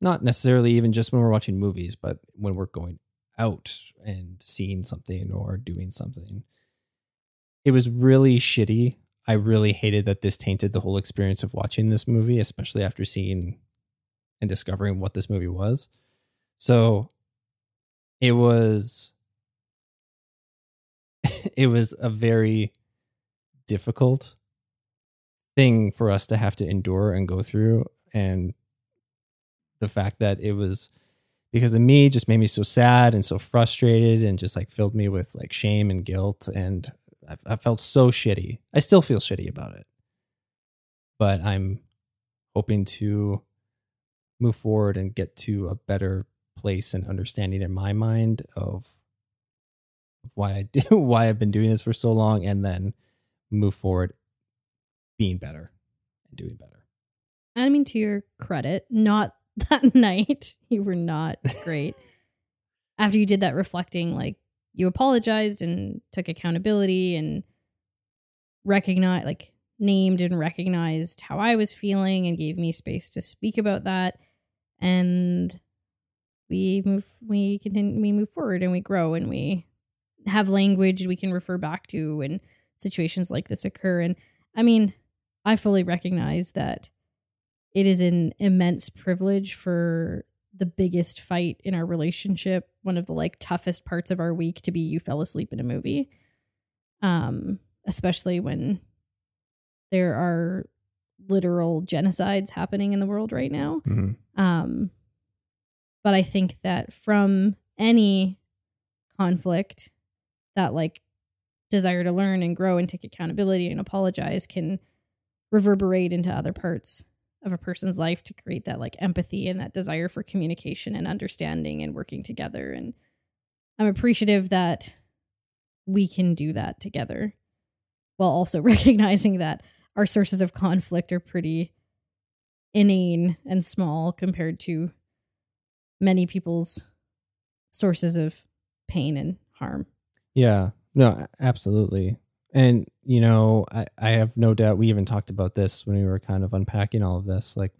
Not necessarily even just when we're watching movies, but when we're going out and seeing something or doing something. It was really shitty. I really hated that this tainted the whole experience of watching this movie, especially after seeing and discovering what this movie was. So it was it was a very difficult thing for us to have to endure and go through and the fact that it was because of me just made me so sad and so frustrated and just like filled me with like shame and guilt and I, I felt so shitty i still feel shitty about it but i'm hoping to move forward and get to a better place and understanding in my mind of of why I do why I've been doing this for so long and then move forward being better and doing better. I mean, to your credit, not that night. You were not great. After you did that reflecting, like you apologized and took accountability and recognized, like named and recognized how I was feeling and gave me space to speak about that. And we move, we continue, we move forward and we grow and we have language we can refer back to when situations like this occur. And I mean, I fully recognize that it is an immense privilege for the biggest fight in our relationship, one of the like toughest parts of our week to be you fell asleep in a movie. Um, especially when there are literal genocides happening in the world right now. Um, but I think that from any conflict, that like desire to learn and grow and take accountability and apologize can reverberate into other parts of a person's life to create that like empathy and that desire for communication and understanding and working together. And I'm appreciative that we can do that together while also recognizing that our sources of conflict are pretty inane and small compared to many people's sources of pain and harm. Yeah. No, absolutely. And you know, I, I have no doubt we even talked about this when we were kind of unpacking all of this. Like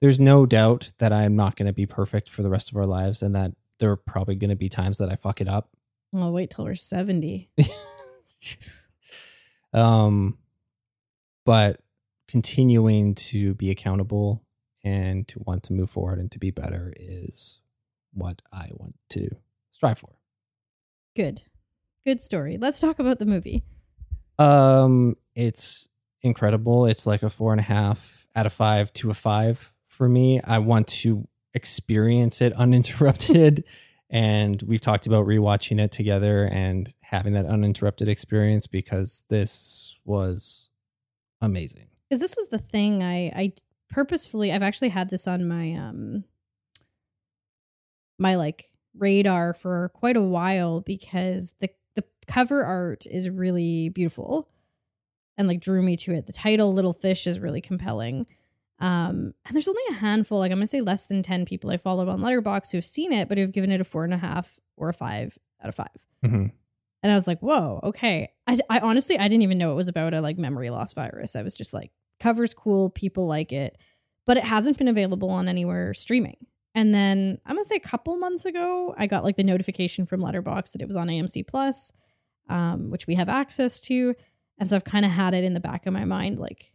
there's no doubt that I'm not going to be perfect for the rest of our lives and that there are probably going to be times that I fuck it up. I'll wait till we're 70. um but continuing to be accountable and to want to move forward and to be better is what I want to strive for. Good. Good story. Let's talk about the movie. Um, it's incredible. It's like a four and a half out of five to a five for me. I want to experience it uninterrupted. and we've talked about rewatching it together and having that uninterrupted experience because this was amazing. Because this was the thing I I purposefully I've actually had this on my um my like radar for quite a while because the the cover art is really beautiful and like drew me to it. The title Little Fish is really compelling. Um, and there's only a handful, like I'm gonna say less than 10 people I follow on Letterboxd who have seen it, but who've given it a four and a half or a five out of 5 Mm-hmm. And I was like, whoa, okay. I, I honestly, I didn't even know it was about a like memory loss virus. I was just like, cover's cool, people like it, but it hasn't been available on anywhere streaming. And then I'm gonna say a couple months ago, I got like the notification from Letterboxd that it was on AMC Plus, um, which we have access to. And so I've kind of had it in the back of my mind, like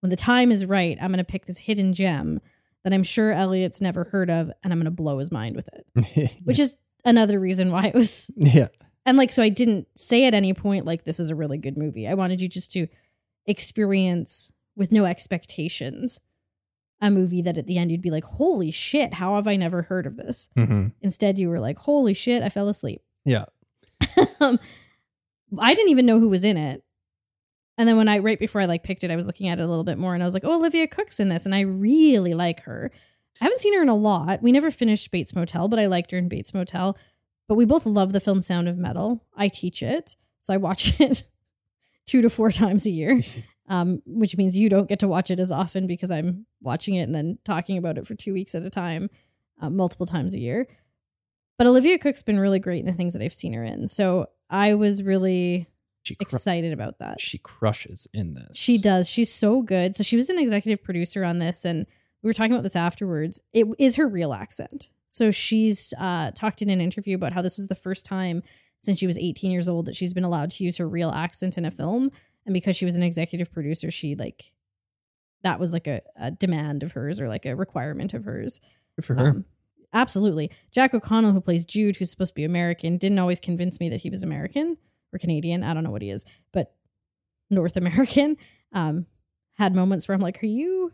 when the time is right, I'm gonna pick this hidden gem that I'm sure Elliott's never heard of, and I'm gonna blow his mind with it. Which is another reason why it was yeah. and like so i didn't say at any point like this is a really good movie i wanted you just to experience with no expectations a movie that at the end you'd be like holy shit how have i never heard of this? Mm-hmm. instead you were like holy shit i fell asleep. Yeah. um, i didn't even know who was in it. And then when i right before i like picked it i was looking at it a little bit more and i was like oh olivia cooke's in this and i really like her. I haven't seen her in a lot. We never finished bates motel but i liked her in bates motel. But we both love the film sound of metal. I teach it so i watch it two to four times a year um, which means you don't get to watch it as often because i'm watching it and then talking about it for two weeks at a time uh, multiple times a year but olivia cooke's been really great in the things that i've seen her in so i was really cru- excited about that she crushes in this. she does. She's so good. So she was an executive producer on this, and we were talking about this afterwards. It is her real accent. So she's uh, talked in an interview about how this was the first time since she was 18 years old that she's been allowed to use her real accent in a film, and because she was an executive producer, she like that was like a, a demand of hers or like a requirement of hers. Good for her. Um, absolutely. Jack O'Connell, who plays Jude, who's supposed to be American, didn't always convince me that he was American or Canadian. I don't know what he is, but North American. Um, had moments where I'm like, are you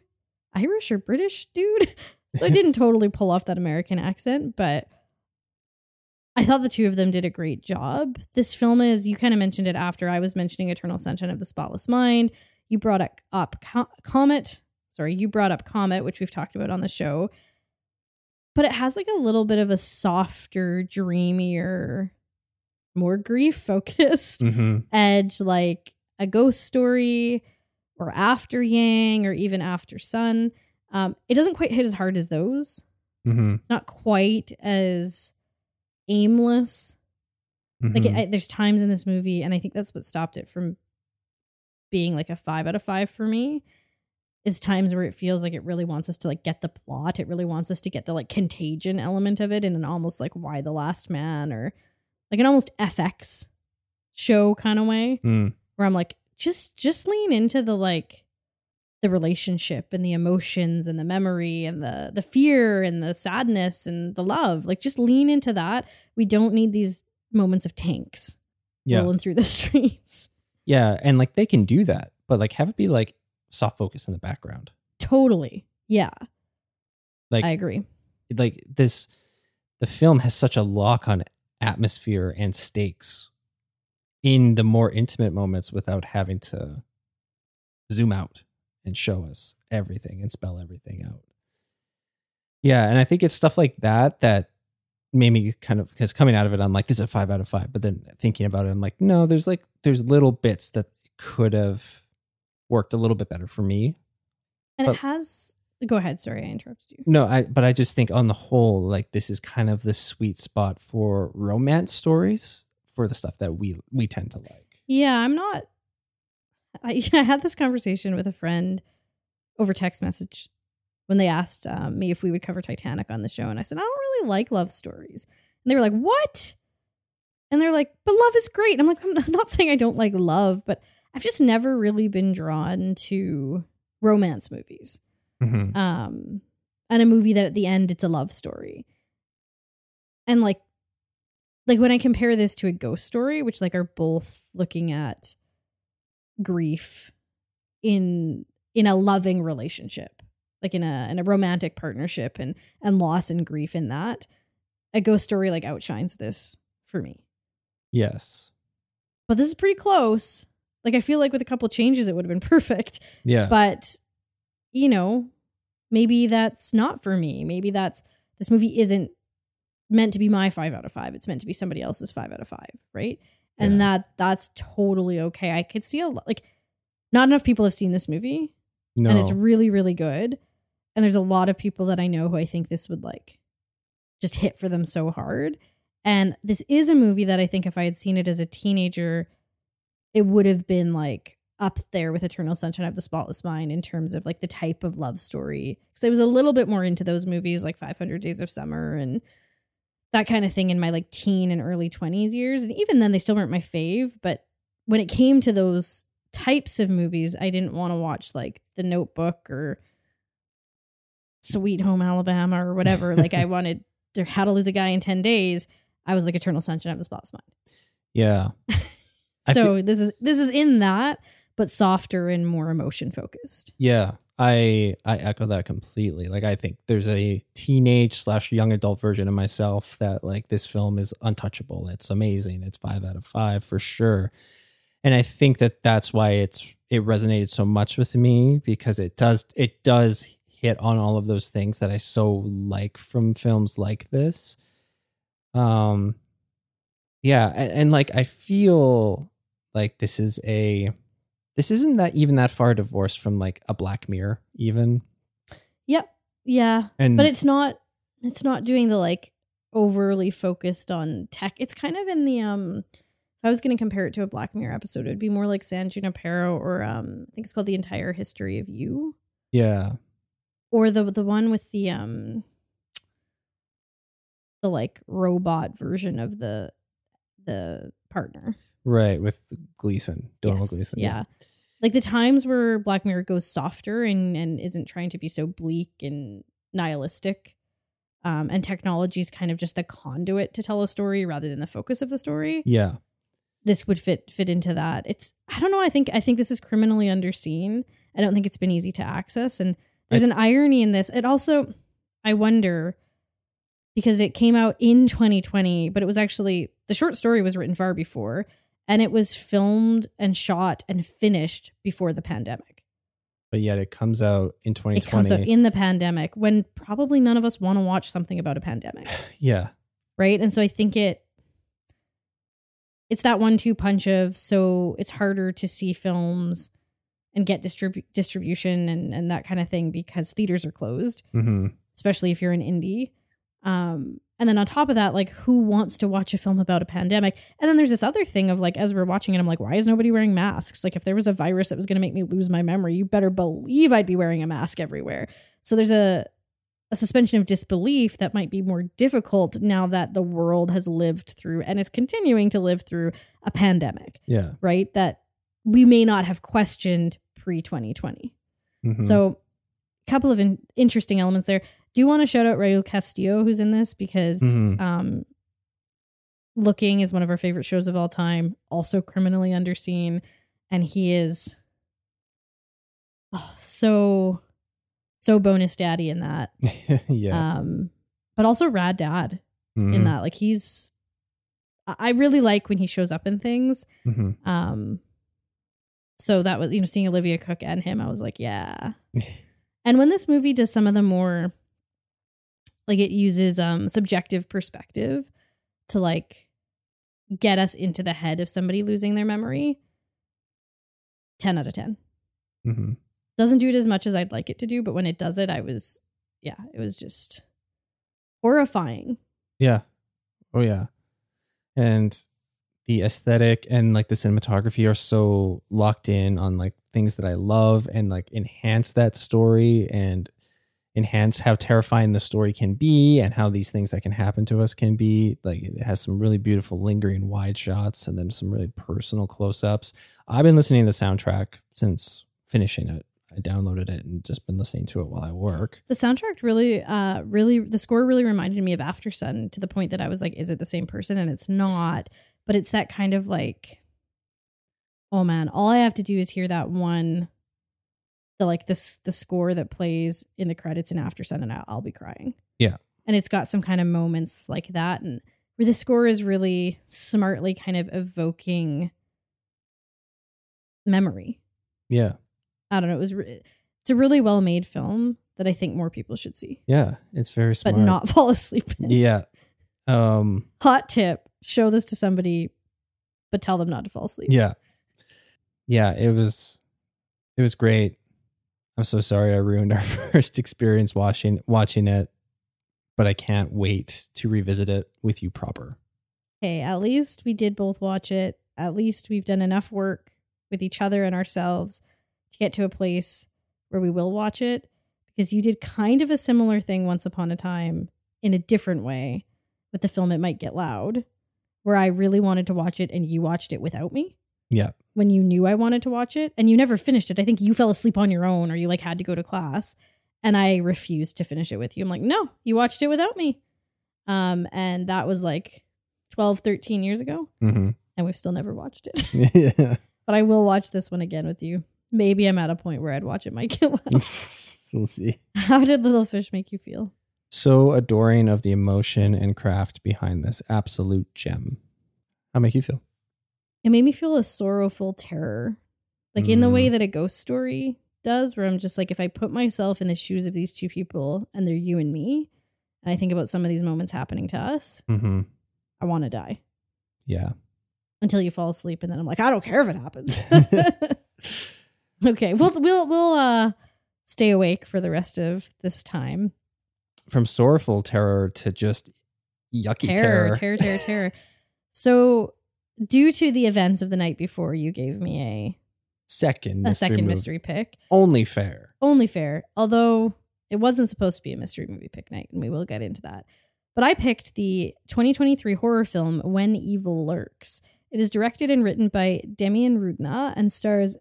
Irish or British, dude? so I didn't totally pull off that American accent, but I thought the two of them did a great job. This film is, you kind of mentioned it after I was mentioning Eternal Sunshine of the Spotless Mind. You brought up, up Co- Comet. Sorry, you brought up Comet, which we've talked about on the show. But it has like a little bit of a softer, dreamier, more grief focused mm-hmm. edge, like a ghost story or After Yang or even Aftersun. Um, it doesn't quite hit as hard as those. Mm-hmm. It's not quite as aimless. Like Mhm. it, I, there's times in this movie, and I think that's what stopped it from being like a five out of five for me. Is times where it feels like it really wants us to like get the plot. It really wants us to get the like contagion element of it in an almost like Y: The Last Man or like an almost FX show kind of way Mm. where I'm like, just just lean into the like the relationship and the emotions and the memory and the the fear and the sadness and the love. Like just lean into that. We don't need these moments of tanks yeah. rolling through the streets. Yeah. And like they can do that, but like have it be like soft focus in the background. Totally. Yeah, Like I agree. like this the film has such a lock on atmosphere and stakes in the more intimate moments without having to zoom out and show us everything and spell everything out. Yeah, and I think it's stuff like that that made me kind of because coming out of it, I'm like, this is a five out of five. But then thinking about it, I'm like, no, there's like there's little bits that could have worked a little bit better for me. And but- it has go ahead, sorry, I interrupted you. No, I but I just think on the whole, like this is kind of the sweet spot for romance stories for the stuff that we we tend to like. Yeah, I'm not. I, I had this conversation with a friend over text message when they asked um, me if we would cover Titanic on the show, and I said I don't really like love stories, and they were like, "What?" And they're like, "But love is great." And I'm like, I'm not saying I don't like love, but I've just never really been drawn to romance movies Mm-hmm. um and a movie that at the end it's a love story and like like when i compare this to a ghost story which like are both looking at grief in in a loving relationship like in a in a romantic partnership and and loss and grief in that, a ghost story like outshines this for me. Yes. But this is pretty close. Like I feel like with a couple changes it would have been perfect. Yeah. But you know, maybe that's not for me. Maybe that's this movie isn't meant to be my 5 out of 5. It's meant to be somebody else's 5 out of 5, right? And Yeah. that that's totally okay. I could see a lot like not enough people have seen this movie no. and it's really really good. And there's a lot of people that I know who I think this would like just hit for them so hard. And this is a movie that I think if I had seen it as a teenager, it would have been like up there with Eternal Sunshine of the Spotless Mind in terms of like the type of love story. Because I was a little bit more into those movies like 500 Days of Summer and that kind of thing in my like teen and early 20s years. And even then, they still weren't my fave. But when it came to those types of movies, I didn't want to watch like The Notebook or Sweet Home Alabama or whatever. like I wanted or How to Lose a Guy in 10 Days. I was like Eternal Sunshine of the Spotless Mind. yeah. So this is this is in that, but softer and more emotion focused. Yeah. I I echo that completely. Like I think there's a teenage slash young adult version of myself that like this film is untouchable. It's amazing. It's five out of five for sure. And I think that that's why it's it resonated so much with me because it does it does hit on all of those things that I so like from films like this. Um yeah, and, and like I feel like this is a this isn't that even that far divorced from like a Black Mirror even. Yep. Yeah. And But it's not it's not doing the like overly focused on tech. It's kind of in the um if I was going to compare it to a Black Mirror episode, it would be more like San Junipero or um I think it's called The Entire History of You yeah. or the the one with the um the like robot version of the the partner. Right, with Gleeson, Domhnall Yes, Gleeson. Yeah. Like the times where Black Mirror goes softer and and isn't trying to be so bleak and nihilistic. Um, and technology is kind of just the conduit to tell a story rather than the focus of the story. Yeah. This would fit fit into that. It's I don't know. I think I think this is criminally underseen. I don't think it's been easy to access, and there's I- an irony in this. It also, I wonder, because it came out in 2020, but it was actually the short story was written far before, and it was filmed and shot and finished before the pandemic. But yet it comes out in 2020. It comes out in the pandemic when probably none of us want to watch something about a pandemic, yeah. right? And so I think it it's that one-two punch of so it's harder to see films and get distribu- distribution and and that kind of thing because theaters are closed. hmm especially if you're an indie. Um, and then on top of that, like who wants to watch a film about a pandemic? And then there's this other thing of like, as we're watching it, I'm like, why is nobody wearing masks? Like, if there was a virus that was going to make me lose my memory, you better believe I'd be wearing a mask everywhere. So there's a a suspension of disbelief that might be more difficult now that the world has lived through and is continuing to live through a pandemic, Yeah. right? That we may not have questioned pre 2020. Mhm. So, a couple of in- interesting elements there. Do want to shout out Raul Castillo, who's in this, because Mhm. um, Looking is one of our favorite shows of all time, also criminally underseen. And he is oh, so, so bonus daddy in that. yeah. Um, but also rad dad in Mhm. that. Like, he's, I really like when he shows up in things. Mhm. Um, so that was, you know, seeing Olivia Cooke and him, I was like, yeah. and when this movie does some of the more, like it uses um subjective perspective to like get us into the head of somebody losing their memory. 10 out of 10. Mhm. Doesn't do it as much as I'd like it to do, but when it does it, I was, yeah, it was just horrifying. Yeah. Oh yeah. And the aesthetic and like the cinematography are so locked in on like things that I love and like enhance that story and enhance how terrifying the story can be and how these things that can happen to us can be. Like it has some really beautiful lingering wide shots and then some really personal close-ups. I've been listening to the soundtrack since finishing it. I downloaded it and just been listening to it while I work. The soundtrack really, uh, really, the score really reminded me of Aftersun to the point that I was like, is it the same person? And it's not, but it's that kind of like, oh man, all I have to do is hear that one the like this the score that plays in the credits and after sun and I'll, I'll be crying. Yeah. And it's got some kind of moments like that and where the score is really smartly kind of evoking memory. Yeah. I don't know. It was re- it's a really well made film that I think more people should see, Yeah. It's very smart. but not fall asleep. In. Yeah. Um, Hot tip: show this to somebody, but tell them not to fall asleep. yeah. Yeah. It was, it was great. I'm so sorry I ruined our first experience watching watching it, but I can't wait to revisit it with you proper. Hey, at least we did both watch it. At least we've done enough work with each other and ourselves to get to a place where we will watch it. Because you did kind of a similar thing once upon a time in a different way with the film It Might Get Loud, where I really wanted to watch it and you watched it without me. Yeah. when you knew I wanted to watch it and you never finished it. I think you fell asleep on your own or you like had to go to class and I refused to finish it with you. I'm like, "No, you watched it without me." Um and that was like 12, 13 years ago hmm and we've still never watched it. yeah. but I will watch this one again with you. Maybe I'm at a point where I'd watch it Mike. we'll see. How did Little Fish make you feel? So adoring of the emotion and craft behind this absolute gem. How make you feel? It made me feel a sorrowful terror. Like in the Mm. way that a ghost story does, where I'm just like, if I put myself in the shoes of these two people and they're you and me, and I think about some of these moments happening to us, Mm-hmm. I want to die Yeah. until you fall asleep, and then I'm like, I don't care if it happens. okay, we'll we'll we'll uh stay awake for the rest of this time. From sorrowful terror to just yucky Terror, terror. terror, terror, terror. So, due to the events of the night before, you gave me a Second a mystery second movie. mystery pick. Only fair. only fair. Although it wasn't supposed to be a mystery movie pick night, and we will get into that. But I picked the 2023 horror film When Evil Lurks. It is directed and written by Demián Rugna and stars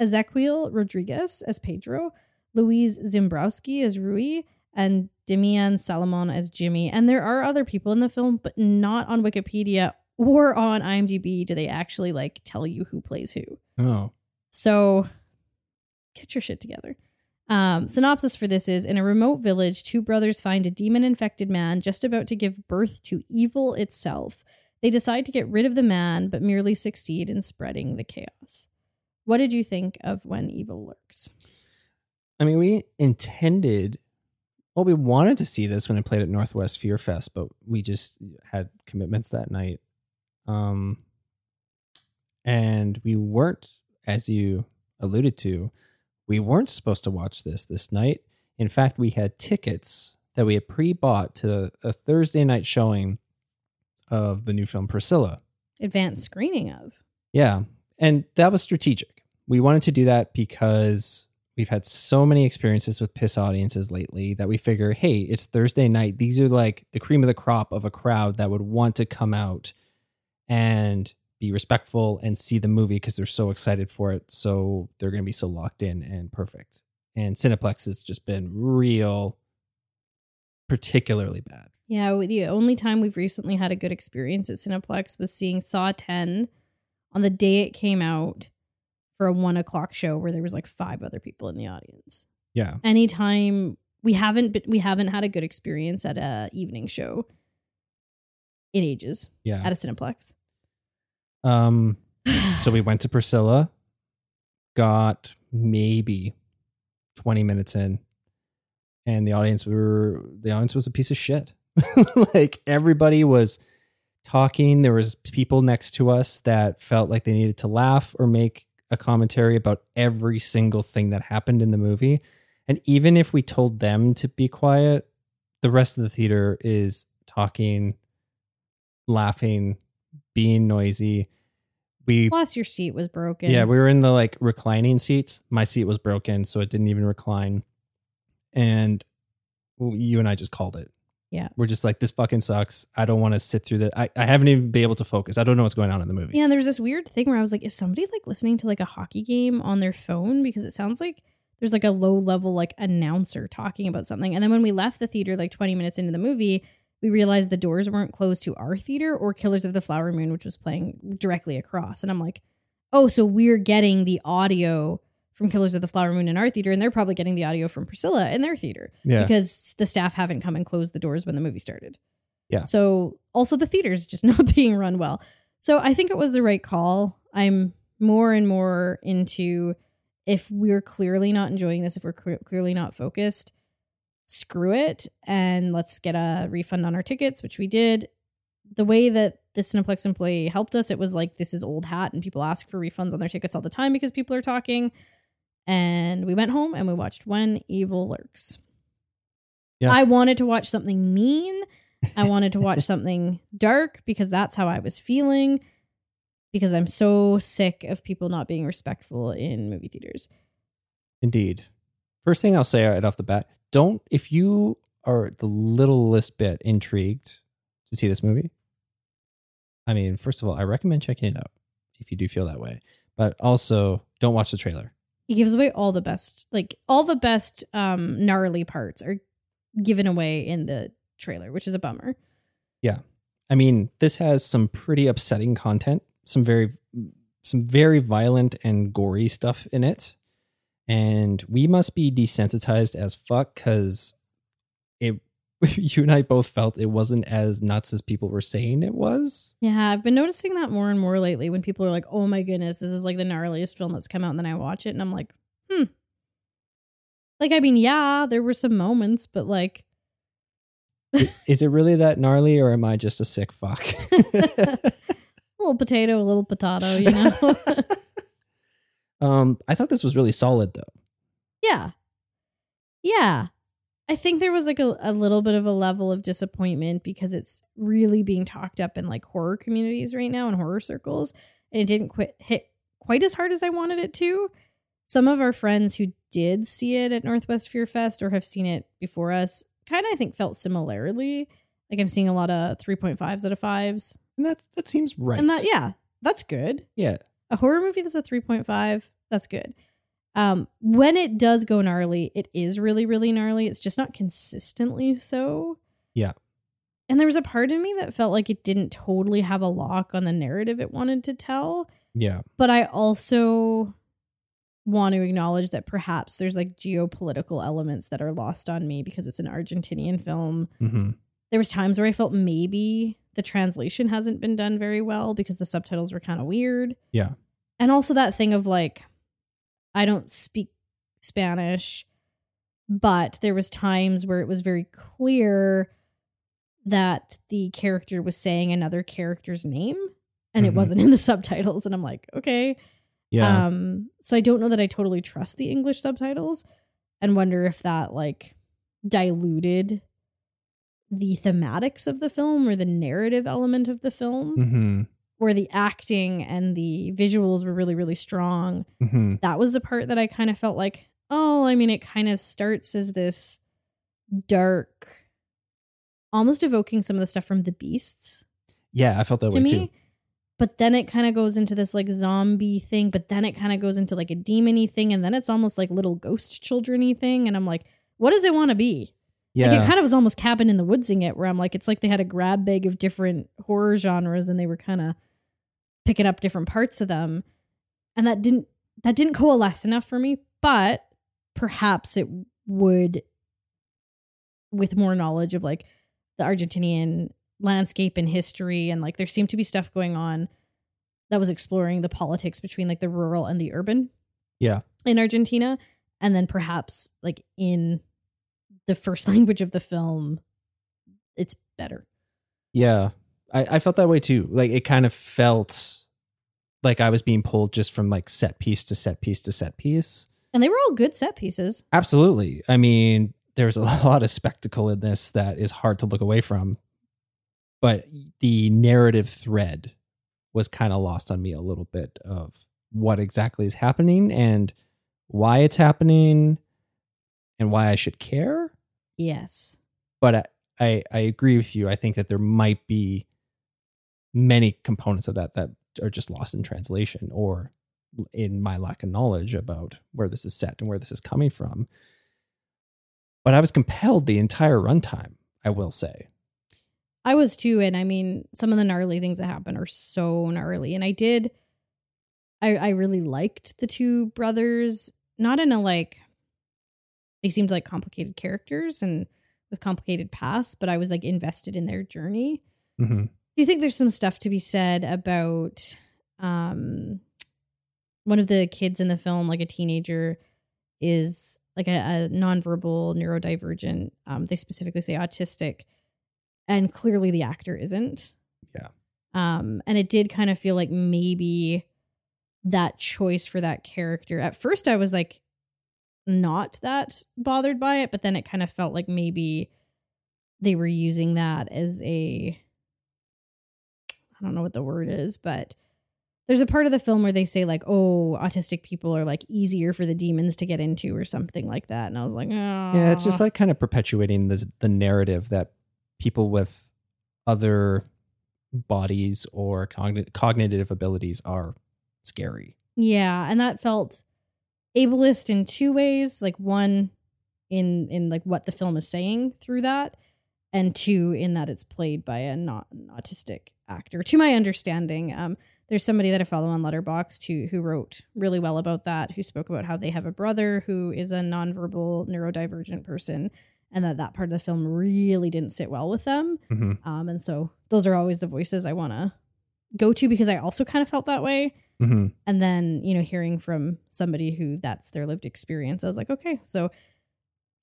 Ezequiel Rodriguez as Pedro, Luis Ziembrowski as Rui, and Demian Salomon as Jimmy. And there are other people in the film, but not on Wikipedia or on IMDb do they actually like tell you who plays who. Oh. So get your shit together. Um, synopsis for this is In a remote village, two brothers find a demon infected man just about to give birth to evil itself. They decide to get rid of the man, but merely succeed in spreading the chaos. What did you think of When Evil Lurks? I mean, we intended, well, we wanted to see this when it played at Northwest Fear Fest, but we just had commitments that night. Um, and we weren't, as you alluded to, we weren't supposed to watch this this night. In fact, we had tickets that we had pre bought to a Thursday night showing of the new film Priscilla. Advanced screening of. Yeah. And that was strategic. We wanted to do that because we've had so many experiences with piss audiences lately that we figure, hey, it's Thursday night. These are like the cream of the crop of a crowd that would want to come out and be respectful and see the movie because they're so excited for it. So they're going to be so locked in and perfect. And Cineplex has just been real, particularly bad. Yeah, the only time we've recently had a good experience at Cineplex was seeing Saw 10 on the day it came out for a one o'clock show where there was like five other people in the audience. Yeah. Anytime we haven't been, we haven't had a good experience at a evening show in ages Yeah. at a Cineplex. Um, so we went to Priscilla, got maybe 20 minutes in, and the audience were the audience was a piece of shit. like everybody was talking. There was people next to us that felt like they needed to laugh or make a commentary about every single thing that happened in the movie. And even if we told them to be quiet, the rest of the theater is talking, laughing, being noisy. We Plus, your seat was broken. yeah, we were in the like reclining seats. My seat was broken, so it didn't even recline. And you and I just called it. Yeah. We're just like, this fucking sucks. I don't want to sit through that. I, I haven't even been able to focus. I don't know what's going on in the movie. Yeah, and there was this weird thing where I was like, is somebody like listening to like a hockey game on their phone? Because it sounds like there's like a low level like announcer talking about something. And then when we left the theater like 20 minutes into the movie, we realized the doors weren't closed to our theater or Killers of the Flower Moon, which was playing directly across. And I'm like, oh, so we're getting the audio from Killers of the Flower Moon in our theater, and they're probably getting the audio from Priscilla in their theater Yeah. because the staff haven't come and closed the doors when the movie started. Yeah. So also the theater's just not being run well. So I think it was the right call. I'm more and more into if we're clearly not enjoying this, if we're clearly not focused, screw it and let's get a refund on our tickets, which we did. The way that the Cineplex employee helped us, it was like this is old hat and people ask for refunds on their tickets all the time because people are talking. And we went home and we watched When Evil Lurks. Yeah. I wanted to watch something mean. I wanted to watch something dark because that's how I was feeling. Because I'm so sick of people not being respectful in movie theaters. Indeed. First thing I'll say right off the bat, don't if you are the littlest bit intrigued to see this movie. I mean, first of all, I recommend checking it out if you do feel that way. But also, don't watch the trailer. He gives away all the best, like all the best um gnarly parts are given away in the trailer, which is a bummer. Yeah. I mean, this has some pretty upsetting content, some very some very violent and gory stuff in it. And we must be desensitized as fuck cuz it you and I both felt it wasn't as nuts as people were saying it was. Yeah, I've been noticing that more and more lately when people are like, "Oh my goodness, this is like the gnarliest film that's come out," and then I watch it and I'm like, "Hmm." Like, I mean, yeah, there were some moments, but like, Is it really that gnarly or am I just a sick fuck? a little potato, a little potato, you know? um I thought this was really solid though. yeah, yeah. I think there was like a, a little bit of a level of disappointment because it's really being talked up in like horror communities right now and horror circles, and it didn't quit hit quite as hard as I wanted it to. Some of our friends who did see it at Northwest Fear Fest or have seen it before us kind of I think felt similarly. Like I'm seeing a lot of 3.5s out of 5s. And that that seems right. And that yeah, that's good. yeah. A horror movie that's a 3.5, that's good. Um when it does go gnarly, it is really really gnarly. It's just not consistently so. Yeah. And there was a part of me that felt like it didn't totally have a lock on the narrative it wanted to tell Yeah. but I also want to acknowledge that perhaps there's like geopolitical elements that are lost on me because it's an Argentinian film. hmm There was times where I felt maybe the translation hasn't been done very well because the subtitles were kind of weird. Yeah. And also that thing of like I don't speak Spanish, but there was times where it was very clear that the character was saying another character's name and Mhm. it wasn't in the subtitles and I'm like, okay. Yeah. Um so I don't know that I totally trust the English subtitles and wonder if that like diluted the thematics of the film or the narrative element of the film hmm where the acting and the visuals were really really strong. Hmm that was the part that i kind of felt like oh i mean it kind of starts as this dark almost evoking some of the stuff from the beasts. Yeah, I felt that to way me. too. but then it kind of goes into this like zombie thing but then it kind of goes into like a demony thing and then it's almost like little ghost children-y thing and i'm like what does it want to be? Yeah. like it kind of was almost cabin in the woodsing it where i'm like it's like they had a grab bag of different horror genres and they were kind of picking up different parts of them and that didn't that didn't coalesce enough for me but perhaps it would with more knowledge of like the argentinian landscape and history and like there seemed to be stuff going on that was exploring the politics between like the rural and the urban Yeah. in argentina and then perhaps like in the first language of the film it's better Yeah. I, I felt that way too. Like it kind of felt like I was being pulled just from like set piece to set piece to set piece. and they were all good set pieces Absolutely. I mean, there's a lot of spectacle in this that is hard to look away from. But the narrative thread was kind of lost on me a little bit of what exactly is happening and why it's happening and why I should care. yes But I, I, I agree with you. I think that there might be many components of that that are just lost in translation or in my lack of knowledge about where this is set and where this is coming from. But I was compelled the entire runtime, I will say. I was too, and I mean, some of the gnarly things that happen are so gnarly. And I did, I I really liked the two brothers not in a like they seemed like complicated characters and with complicated pasts, but I was like invested in their journey. hmm Do you think there's some stuff to be said about um one of the kids in the film, like a teenager, is like a, a nonverbal neurodivergent. Um, they specifically say autistic, and clearly the actor isn't. Yeah. Um, and it did kind of feel like maybe that choice for that character. At first, I was like not that bothered by it, but then it kind of felt like maybe they were using that as a I don't know what the word is, but there's a part of the film where they say like, "Oh, autistic people are like easier for the demons to get into," or something like that. And I was like, "Oh, Yeah, it's just like kind of perpetuating this the narrative that people with other bodies or cogn- cognitive abilities are scary. yeah." And that felt ableist in two ways. Like one, in in like what the film is saying through that, and two, in that it's played by a not an autistic actor. To my understanding, um, there's somebody that I follow on Letterboxd who who wrote really well about that. Who spoke about how they have a brother who is a nonverbal neurodivergent person, and that that part of the film really didn't sit well with them. hmm Um, and so those are always the voices I want to go to because I also kind of felt that way. hmm And then you know, hearing from somebody who that's their lived experience, I was like, okay, so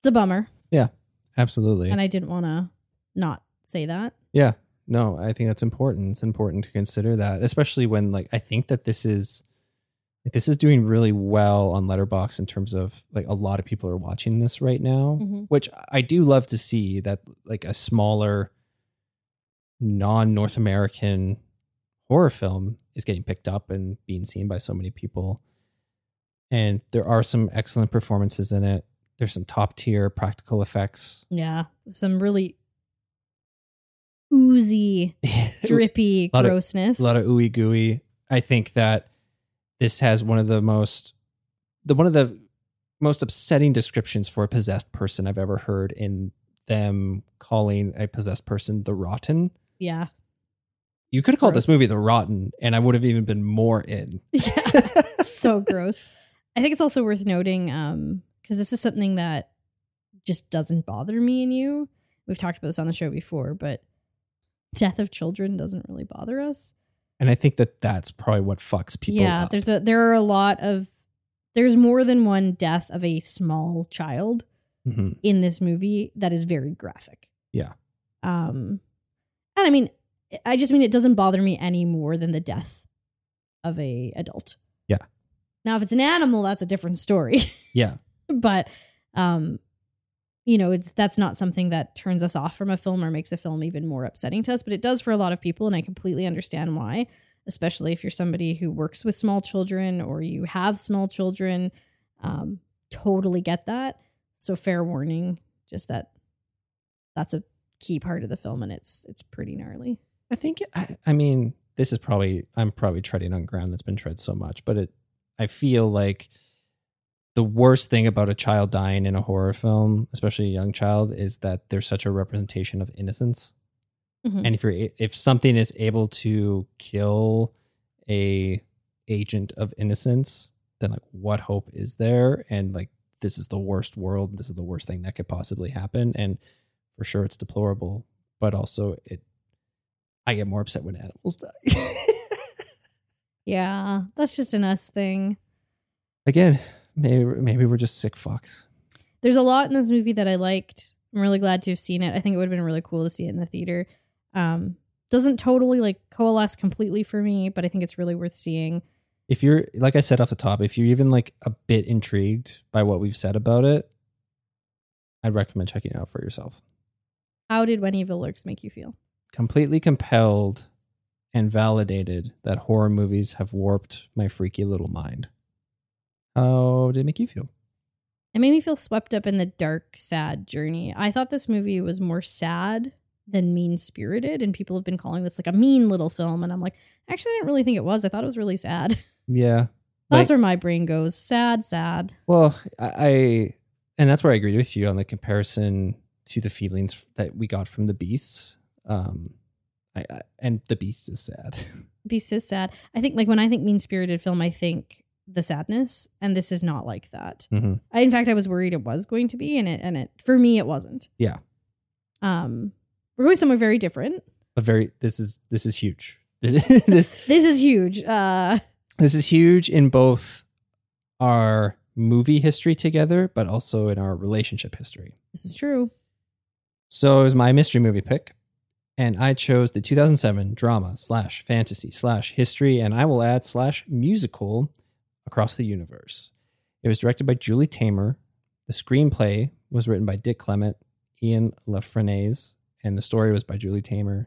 it's a bummer, Yeah, Absolutely. and I didn't want to not say that. Yeah. No, I think that's important. It's important to consider that, especially when like I think that this is this is doing really well on Letterboxd in terms of like a lot of people are watching this right now, Mhm. which I do love to see that like a smaller non-North American horror film is getting picked up and being seen by so many people. And there are some excellent performances in it. There's some top tier practical effects. Yeah, some really oozy, drippy of- grossness. a lot of ooey gooey. I think that this has one of the most the one of the most upsetting descriptions for a possessed person I've ever heard in them calling a possessed person the rotten. yeah, You could have called this movie the rotten and I would have even been more in. yeah, so gross. I think it's also worth noting um because this is something that just doesn't bother me and you. We've talked about this on the show before, but death of children doesn't really bother us. And I think that that's probably what fucks people yeah, up. there's a there are a lot of there's more than one death of a small child Mhm. in this movie that is very graphic. Yeah. Um and I mean I just mean it doesn't bother me any more than the death of a adult. Yeah. Now if it's an animal that's a different story. Yeah. but um you know, it's that's not something that turns us off from a film or makes a film even more upsetting to us, but it does for a lot of people and I completely understand why, especially if you're somebody who works with small children or you have small children. Um totally get that. So fair warning, just that that's a key part of the film and it's it's pretty gnarly. I think I, I mean this is probably I'm probably treading on ground that's been tread so much, but it I feel like the worst thing about a child dying in a horror film, especially a young child, is that there's such a representation of innocence. Mhm. And if you're if something is able to kill a agent of innocence, then like what hope is there? And like this is the worst world. This is the worst thing that could possibly happen. And for sure, it's deplorable, but also it. I get more upset when animals die. Yeah, that's just an us thing. Again, maybe maybe we're just sick fucks. There's a lot in this movie that I liked. I'm really glad to have seen it. I think it would have been really cool to see it in the theater. Um, doesn't totally like coalesce completely for me, but I think it's really worth seeing. If you're like I said off the top, if you're even like a bit intrigued by what we've said about it, I'd recommend checking it out for yourself. How did When Evil Lurks make you feel? completely compelled and validated that horror movies have warped my freaky little mind. How did it make you feel? It made me feel swept up in the dark, sad journey. I thought this movie was more sad than mean spirited, and people have been calling this like a mean little film. And I'm like, actually, I didn't really think it was. I thought it was really sad. Yeah. That's Like- where my brain goes. Sad, sad. Well, I, I and that's where I agree with you on the comparison to the feelings that we got from the beasts. Um, I, I and the beast is sad. Beast is sad. I think like when I think mean spirited film, I think the sadness, and this is not like that. Mhm. I, in fact, I was worried it was going to be, and it and it for me it wasn't. Yeah. Um, we're going somewhere very different. a very this is this is huge. This this This is huge. Uh, this is huge in both our movie history together, but also in our relationship history. this is true. So it was my mystery movie pick, and I chose the 2007 drama slash fantasy slash history, and I will add slash musical across the universe. It was directed by Julie Taymor. The screenplay was written by Dick Clement, Ian La Frenais, and the story was by Julie Taymor,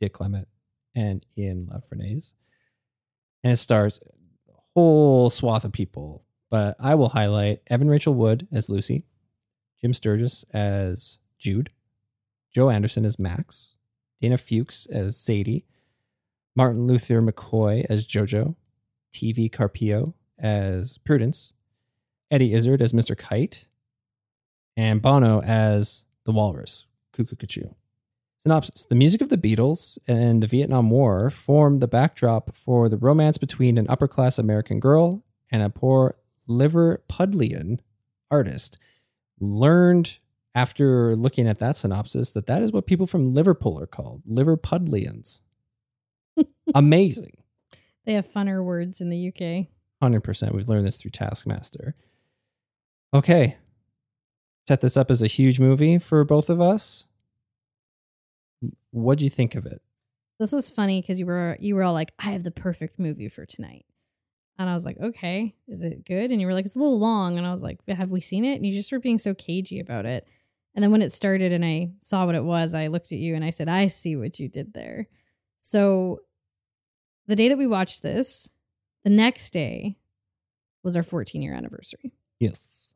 Dick Clement, and Ian La Frenais. And it stars a whole swath of people, but I will highlight Evan Rachel Wood as Lucy, Jim Sturgis as Jude, Joe Anderson as Max, Dana Fuchs as Sadie, Martin Luther McCoy as Jojo, TV Carpio as Prudence, Eddie Izzard as Mr. Kite, and Bono as the Walrus, Cuckoo Synopsis The music of the Beatles and the Vietnam War formed the backdrop for the romance between an upper class American girl and a poor Liverpudlian artist. Learned after looking at that synopsis that that is what people from Liverpool are called Liverpudlians. Amazing. They have funner words in the UK. 100%. We've learned this through Taskmaster. Okay. Set this up as a huge movie for both of us. What'd you think of it? This was funny because you were you were all like, "I have the perfect movie for tonight," and I was like, "Okay, is it good?" And you were like, "It's a little long," and I was like, "Have we seen it?" And you just were being so cagey about it. And then when it started and I saw what it was, I looked at you and I said, "I see what you did there." So, the day that we watched this, the next day was our 14 year anniversary. Yes.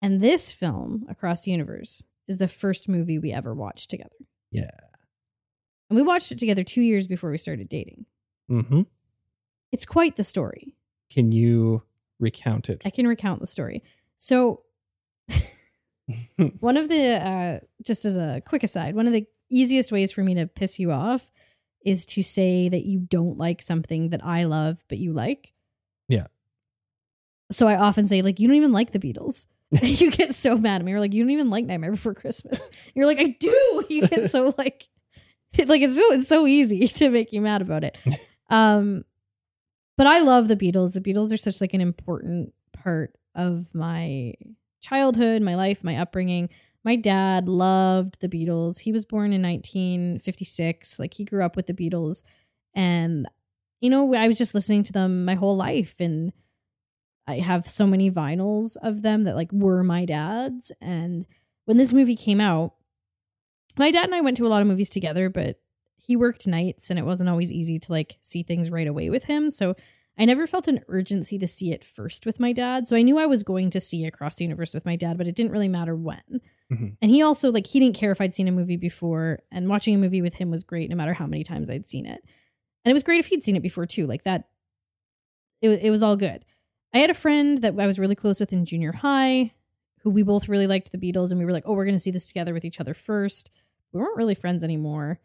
And this film, Across the Universe, is the first movie we ever watched together. Yeah. And we watched it together two years before we started dating. Mm-hmm. It's quite the story. Can you recount it? I can recount the story. So, one of the, uh, just as a quick aside, one of the easiest ways for me to piss you off is to say that you don't like something that I love, but you like. Yeah. So I often say, like, you don't even like the Beatles. And you get so mad at me. You're like, you don't even like Nightmare Before Christmas. You're like, I do. You get so like, like it's so it's so easy to make you mad about it. Um, but I love the Beatles. The Beatles are such like an important part of my childhood, my life, my upbringing. My dad loved the Beatles. He was born in 1956. Like he grew up with the Beatles, and you know, I was just listening to them my whole life, and I have so many vinyls of them that like were my dad's. And when this movie came out, my dad and I went to a lot of movies together, but he worked nights and it wasn't always easy to like see things right away with him. So I never felt an urgency to see it first with my dad. So I knew I was going to see Across the Universe with my dad, but it didn't really matter when. Mhm. And he also like he didn't care if I'd seen a movie before, and watching a movie with him was great no matter how many times I'd seen it. And it was great if he'd seen it before too. Like that, it, it was all good. I had a friend that I was really close with in junior high who we both really liked the Beatles, and we were like, oh, we're to see this together with each other first. We weren't really friends anymore.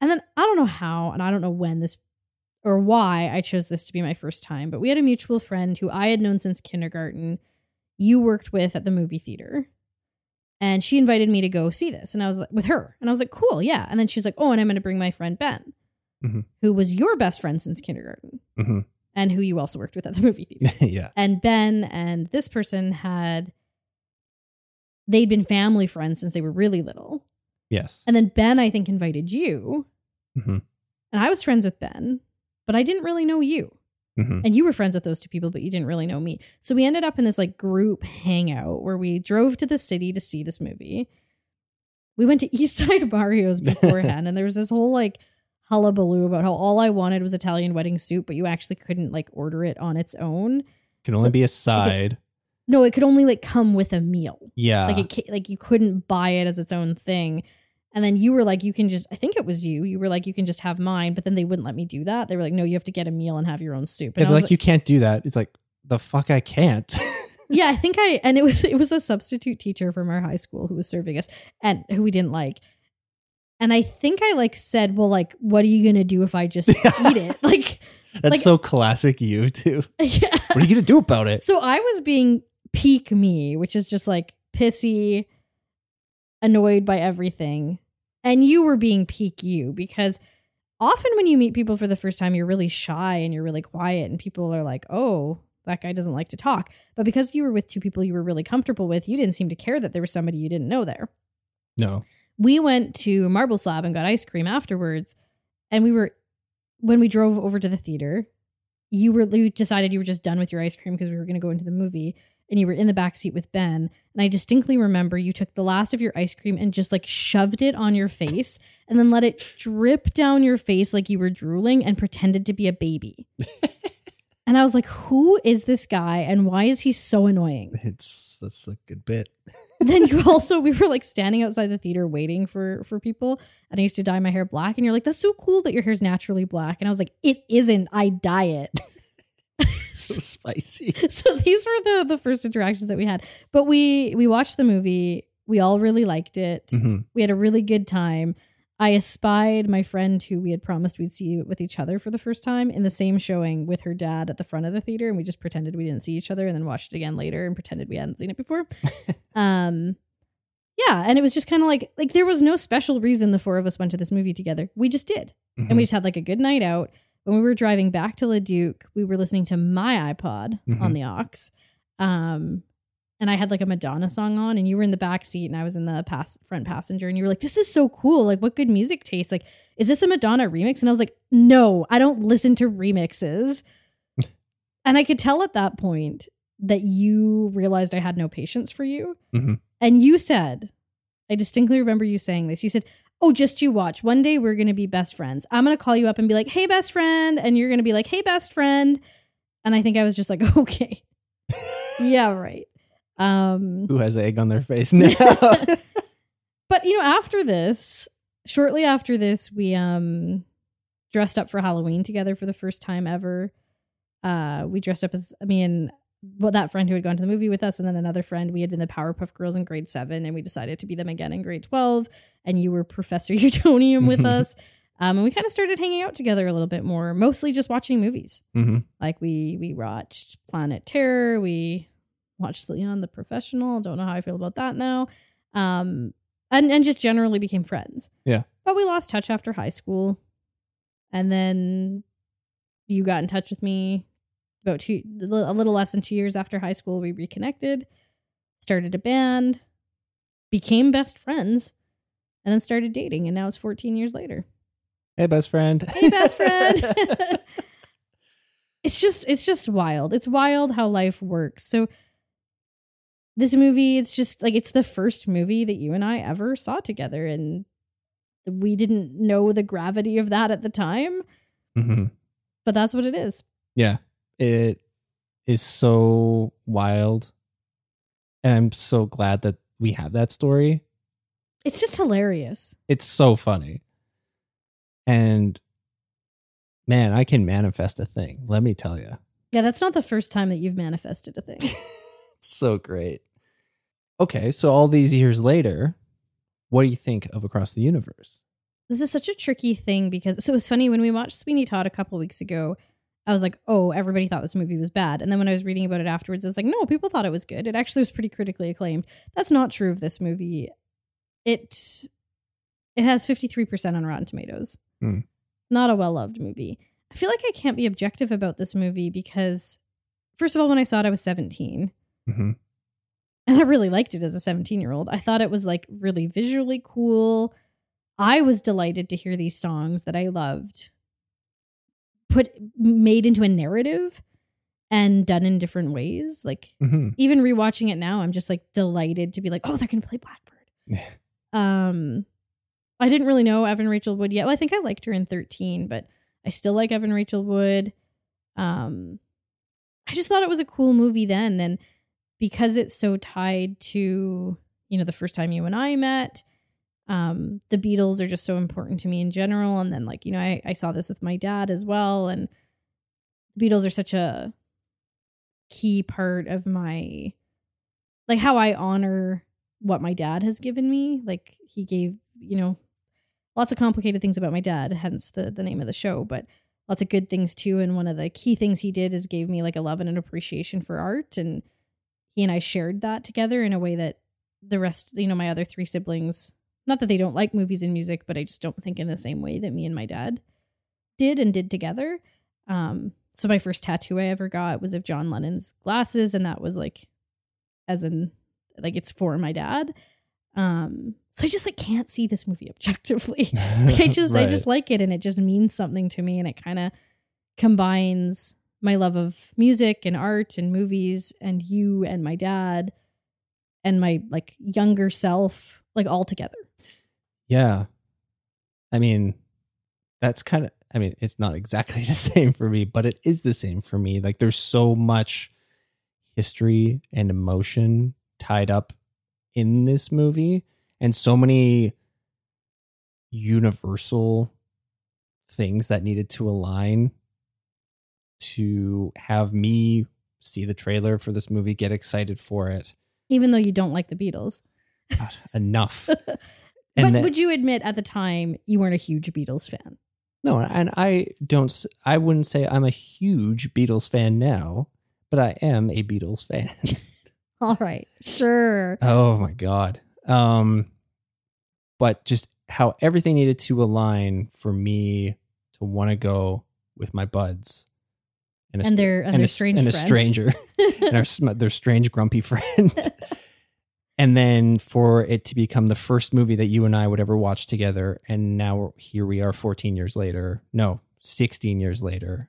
And then I don't know how, and I don't know when this or why I chose this to be my first time, but we had a mutual friend who I had known since kindergarten. You worked with at the movie theater. And she invited me to go see this. And I was like, with her. And I was like, cool, yeah. And then she's like, oh, and I'm going to bring my friend Ben, Mhm. who was your best friend since kindergarten Mm-hmm. and who you also worked with at the movie theater. yeah. and Ben and this person had, they'd been family friends since they were really little. Yes. And then Ben, I think, invited you. Mm-hmm. And I was friends with Ben, but I didn't really know you. Mm-hmm. And you were friends with those two people, but you didn't really know me. So we ended up in this like group hangout where we drove to the city to see this movie. We went to East Side Mario's beforehand, and there was this whole like hullabaloo about how all I wanted was Italian wedding soup, but you actually couldn't like order it on its own. Can only So- be a side. No, it could only like come with a meal. Yeah. like it like you couldn't buy it as its own thing. And then you were like, you can just, I think it was you. You were like, you can just have mine, but then they wouldn't let me do that. They were like, no, you have to get a meal and have your own soup. And It's I was like, you can't do that. It's like the fuck I can't. yeah, I think I and it was it was a substitute teacher from our high school who was serving us and who we didn't like. And I think I like said, "Well, like, what are you gonna do if I just eat it?" Like, That's Like- so classic you too. yeah. What are you gonna do about it? So I was being peak me, which is just like pissy, annoyed by everything. And you were being peak you because often when you meet people for the first time, you're really shy and you're really quiet, and people are like, oh, that guy doesn't like to talk. But because you were with two people you were really comfortable with, you didn't seem to care that there was somebody you didn't know there. No. We went to Marble Slab and got ice cream afterwards. And we were, when we drove over to the theater, you were, you decided you were just done with your ice cream because we were going to go into the movie. And you were in the back seat with Ben. And I distinctly remember you took the last of your ice cream and just like shoved it on your face and then let it drip down your face like you were drooling and pretended to be a baby. and I was like, who is this guy and why is he so annoying? It's that's a good bit. then you also we were like standing outside the theater waiting for for people and i used to dye my hair black and you're like that's so cool that your hair's naturally black and i was like it isn't i dye it So spicy. so these were the the first interactions that we had. But we we watched the movie. We all really liked it. Mhm. we had a really good time. I espied my friend who we had promised we'd see with each other for the first time in the same showing with her dad at the front of the theater and we just pretended we didn't see each other and then watched it again later and pretended we hadn't seen it before. Um yeah and it was just kind of like like there was no special reason the four of us went to this movie together. We just did. And we Mhm. just had like a good night out when we were driving back to leduc we were listening to my ipod on Mhm. the aux um and i had like a madonna song on and you were in the back seat and i was in the pass front passenger and you were like this is so cool like what good music tastes like is this a madonna remix and i was like no i don't listen to remixes and i could tell at that point that you realized i had no patience for you Mhm. and you said i distinctly remember you saying this you said oh just you watch. One day we're going to be best friends. I'm going to call you up and be like hey best friend. And you're going to be like hey best friend. And i think i was just like okay. Yeah right. Um Who has egg on their face now? but you know after this shortly after this we um dressed up for halloween together for the first time ever. Uh we dressed up as I and well, that friend who had gone to the movie with us and then another friend we had been the powerpuff girls in grade seven and we decided to be them again in grade 12 and you were professor utonium with us um, and we kind of started hanging out together a little bit more mostly just watching movies hmm like we we watched Planet Terror, we watched Leon the Professional. Don't know how I feel about that now. Um, and and just generally became friends. Yeah. But we lost touch after high school, and then you got in touch with me about two a little less than two years after high school. We reconnected, started a band, became best friends, and then started dating. And now it's 14 years later Hey, best friend. hey best friend it's just it's just wild it's wild how life works so this movie it's just like it's the first movie that you and i ever saw together and we didn't know the gravity of that at the time hmm but that's what it is Yeah. It is so wild. And I'm so glad that we have that story. it's just hilarious It's so funny. And man, I can manifest a thing. Let me tell you. yeah that's not the first time that you've manifested a thing so great. Okay, so all these years later, what do you think of Across the Universe? This is such a tricky thing because so it was funny when we watched Sweeney Todd a couple weeks ago. I was like, oh, everybody thought this movie was bad. And then when I was reading about it afterwards, I was like, no, people thought it was good. It actually was pretty critically acclaimed. That's not true of this movie. It it has 53% on Rotten Tomatoes. Hmm. It's not a well loved movie. I feel like I can't be objective about this movie because, first of all, when I saw it, I was 17 Mm-hmm. and I really liked it as a 17 year old. I thought it was like really visually cool. I was delighted to hear these songs that I loved put made into a narrative and done in different ways. Like Mm-hmm. even rewatching it now, I'm just like delighted to be like, oh, they're gonna play Blackbird. Yeah. Um, I didn't really know Evan Rachel Wood yet. Well, I think I liked her in 13, but I still like Evan Rachel Wood. Um, I just thought it was a cool movie then, and because it's so tied to you know the first time you and I met, um, the Beatles are just so important to me in general. And then like you know I, I saw this with my dad as well, and the Beatles are such a key part of my like how I honor what my dad has given me. Like he gave, you know, lots of complicated things about my dad, hence the the name of the show. But lots of good things too. And one of the key things he did is gave me like a love and an appreciation for art. And he and I shared that together in a way that the rest, you know, my other three siblings, not that they don't like movies and music, but I just don't think in the same way that me and my dad did and did together. Um, so my first tattoo I ever got was of John Lennon's glasses, and that was like, as in, like it's for my dad. Um, so I just like can't see this movie objectively. like I just I just like it, and it just means something to me, and it kind of combines my love of music and art and movies and you and my dad and my like younger self like all together. Yeah. I mean, that's kind of, I mean, it's not exactly the same for me, but it is the same for me. Like, there's so much history and emotion tied up in this movie, and so many universal things that needed to align to have me see the trailer for this movie, get excited for it. Even though you don't like the Beatles. God, enough. but And then- would you admit at the time you weren't a huge Beatles fan? No, and I don't. I wouldn't say I'm a huge Beatles fan now, but I am a Beatles fan. All right. Sure. oh my god. Um, but just how everything needed to align for me to want to go with my buds, a And their- and their a, strange and a stranger, and our their strange grumpy friend. And then for it to become the first movie that you and I would ever watch together, and now here we are, 14 years later. No, 16 years later,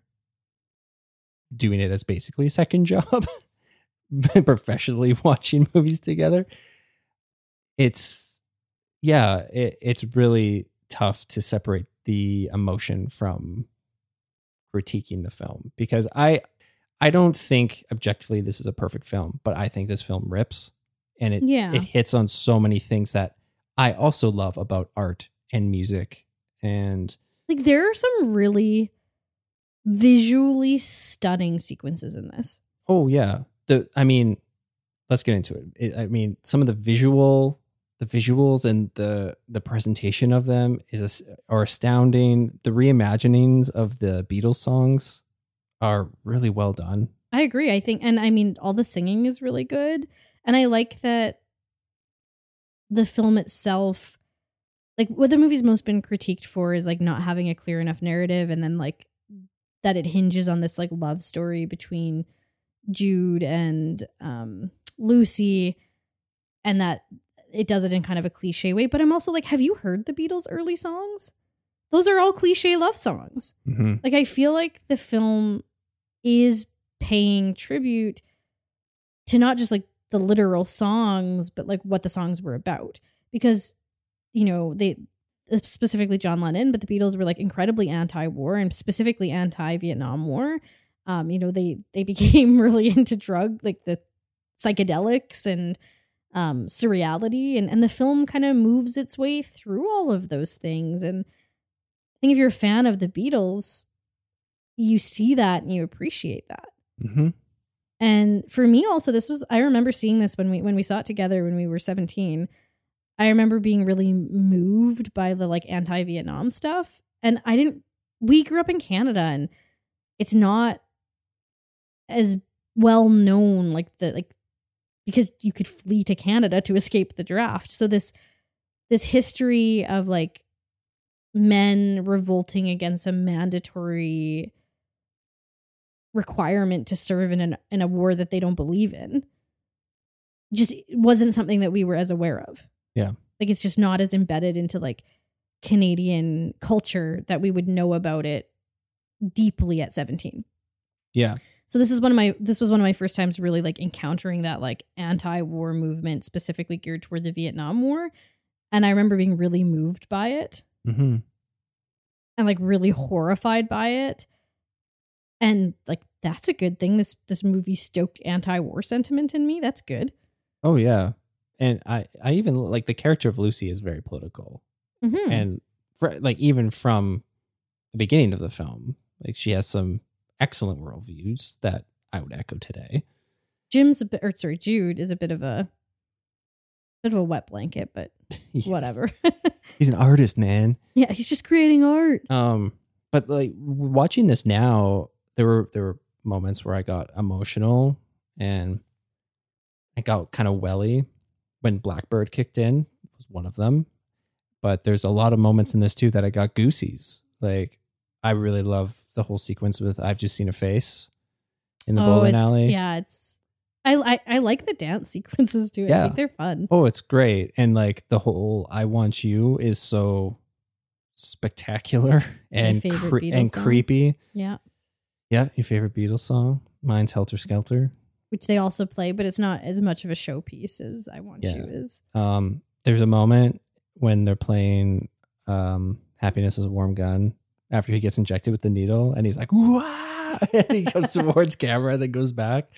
doing it as basically a second job, professionally watching movies together. It's yeah, it, it's really tough to separate the emotion from critiquing the film because I I don't think objectively this is a perfect film, but I think this film rips and it Yeah. it hits on so many things that I also love about art and music and Like there are some really visually stunning sequences in this. oh yeah the I mean let's get into it. it I mean some of the visual the visuals and the the presentation of them is are astounding. The reimaginings of the Beatles songs are really well done. I agree. I think, and I mean, all the singing is really good. And I like that the film itself, like what the movie's most been critiqued for is like not having a clear enough narrative and then like that it hinges on this like love story between Jude and um, Lucy and that it does it in kind of a cliche way. But I'm also like, have you heard the Beatles' early songs? Those are all cliche love songs Mm-hmm. like i feel like the film is paying tribute to not just like the literal songs but like what the songs were about because you know they specifically john lennon but the beatles were like incredibly anti-war and specifically anti-vietnam war um you know they they became really into drug like the psychedelics and um surreality and and the film kind of moves its way through all of those things and I think if you're a fan of the Beatles, you see that and you appreciate that. Mm-hmm. And for me also this was I remember seeing this when we when we saw it together when we were 17. I remember being really moved by the like anti-Vietnam stuff and I didn't we grew up in Canada and it's not as well known like the like because you could flee to Canada to escape the draft. So this this history of like men revolting against a mandatory requirement to serve in an in a war that they don't believe in just wasn't something that we were as aware of. Yeah. Like it's just not as embedded into like Canadian culture that we would know about it deeply at 17. Yeah. So this is one of my this was one of my first times really like encountering that like anti-war movement specifically geared toward the Vietnam War and I remember being really moved by it Mm-hmm. and like really horrified by it. And like that's a good thing this this movie stoked anti-war sentiment in me. That's good. Oh yeah. And I, I even like the character of Lucy is very political, Mhm. and fr like even from the beginning of the film, like she has some excellent worldviews that I would echo today. Jim's a bit or sorry, Jude is a bit of a bit of a wet blanket, but Yes. whatever. He's an artist, man. yeah, he's just creating art. Um, but like watching this now, there were there were moments where I got emotional and I got kind of welly when Blackbird kicked in was one of them. But there's a lot of moments in this too that I got goosies. Like I really love the whole sequence with I've just seen a face in the oh, bowling Oh, it's, alley. Yeah, it's I, I I like the dance sequences too. I Yeah. think they're fun. Oh, it's great. And like the whole I want you is so spectacular and cre- and song. creepy. Yeah. Yeah, your favorite Beatles song? Mine's Helter Skelter. Which they also play, but it's not as much of a showpiece as I Want Yeah. You is. Um, there's a moment when they're playing um, "Happiness is a Warm Gun" after he gets injected with the needle, and he's like, "Wow!" and he goes towards camera, then goes back.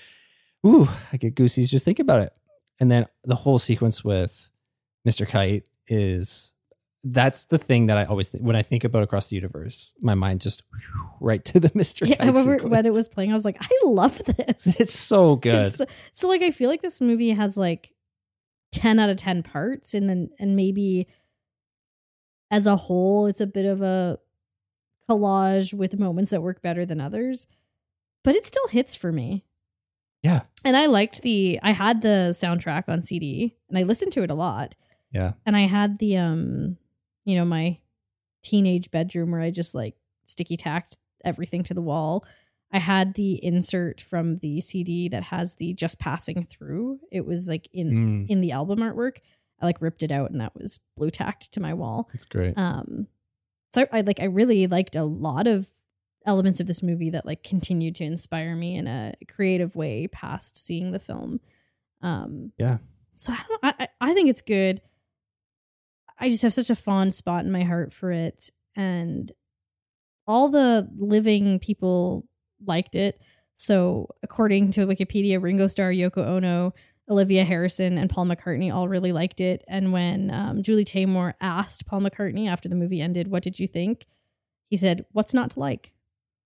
Ooh, I get goosies just think about it. And then the whole sequence with Mr. Kite is that's the thing that I always think when I think about across the universe. My mind just right to the mystery. Yeah, I remember when it was playing, I was like, I love this. It's so good. It's- so like I feel like this movie has like 10 out of 10 parts and then and maybe as a whole it's a bit of a collage with moments that work better than others. But it still hits for me. yeah, And I liked the I had the soundtrack on CD and I listened to it a lot. yeah. And I had the um you know my teenage bedroom where I just like sticky tacked everything to the wall. I had the insert from the CD that has the just passing through. It was like in Mm, in the album artwork. I like ripped it out and that was blue tacked to my wall. That's great. Um so I like I really liked a lot of elements of this movie that like continued to inspire me in a creative way past seeing the film. Um Yeah. So I don't I I- I think it's good. I just have such a fond spot in my heart for it and all the living people liked it. So according to Wikipedia, Ringo Starr, Yoko Ono, Olivia Harrison, and Paul McCartney all really liked it. And when um, Julie Taymor asked Paul McCartney after the movie ended, "What did you think?" he said, "What's not to like?"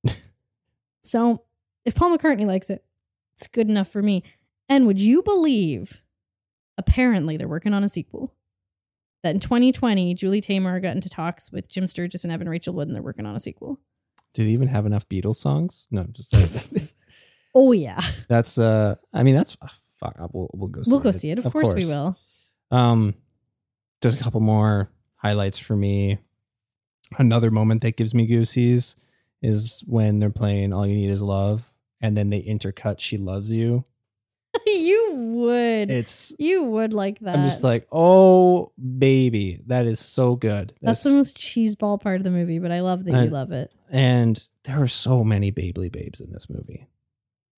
so if Paul McCartney likes it, it's good enough for me. And would you believe? Apparently, they're working on a sequel. That in 2020, Julie Taymor got into talks with Jim Sturgis and Evan Rachel Wood, and they're working on a sequel. Do they even have enough Beatles songs? No, just. Oh yeah, that's uh I mean that's fuck we'll we'll go see we'll go it. see it. Of, course. we will. Um just a couple more highlights for me. Another moment that gives me goosies is when they're playing All You Need Is Love and then they intercut She Loves You. you would. It's you would like that. I'm just like, "Oh baby, that is so good." That's the most cheeseball part of the movie, but I love that I- you love it. and there are so many babely babes in this movie.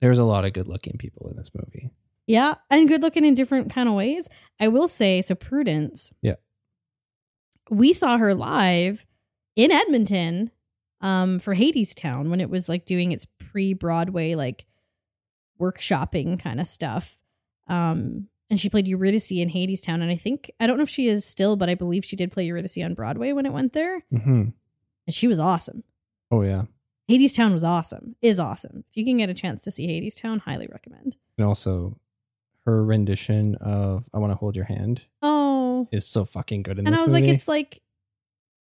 There's a lot of good-looking people in this movie. Yeah, and good looking in different kind of ways. I will say, so Prudence. Yeah. We saw her live in Edmonton um for Hadestown when it was like doing its pre-Broadway like workshopping kind of stuff. Um and she played Eurydice in Hadestown and I think I don't know if she is still, but I believe she did play Eurydice on Broadway when it went there. hmm And she was awesome. Oh yeah. Hadestown was awesome. Is awesome. If you can get a chance to see Hadestown, highly recommend. And also her rendition of I Want to Hold Your Hand Oh, is so fucking good in and I was movie. like, it's like,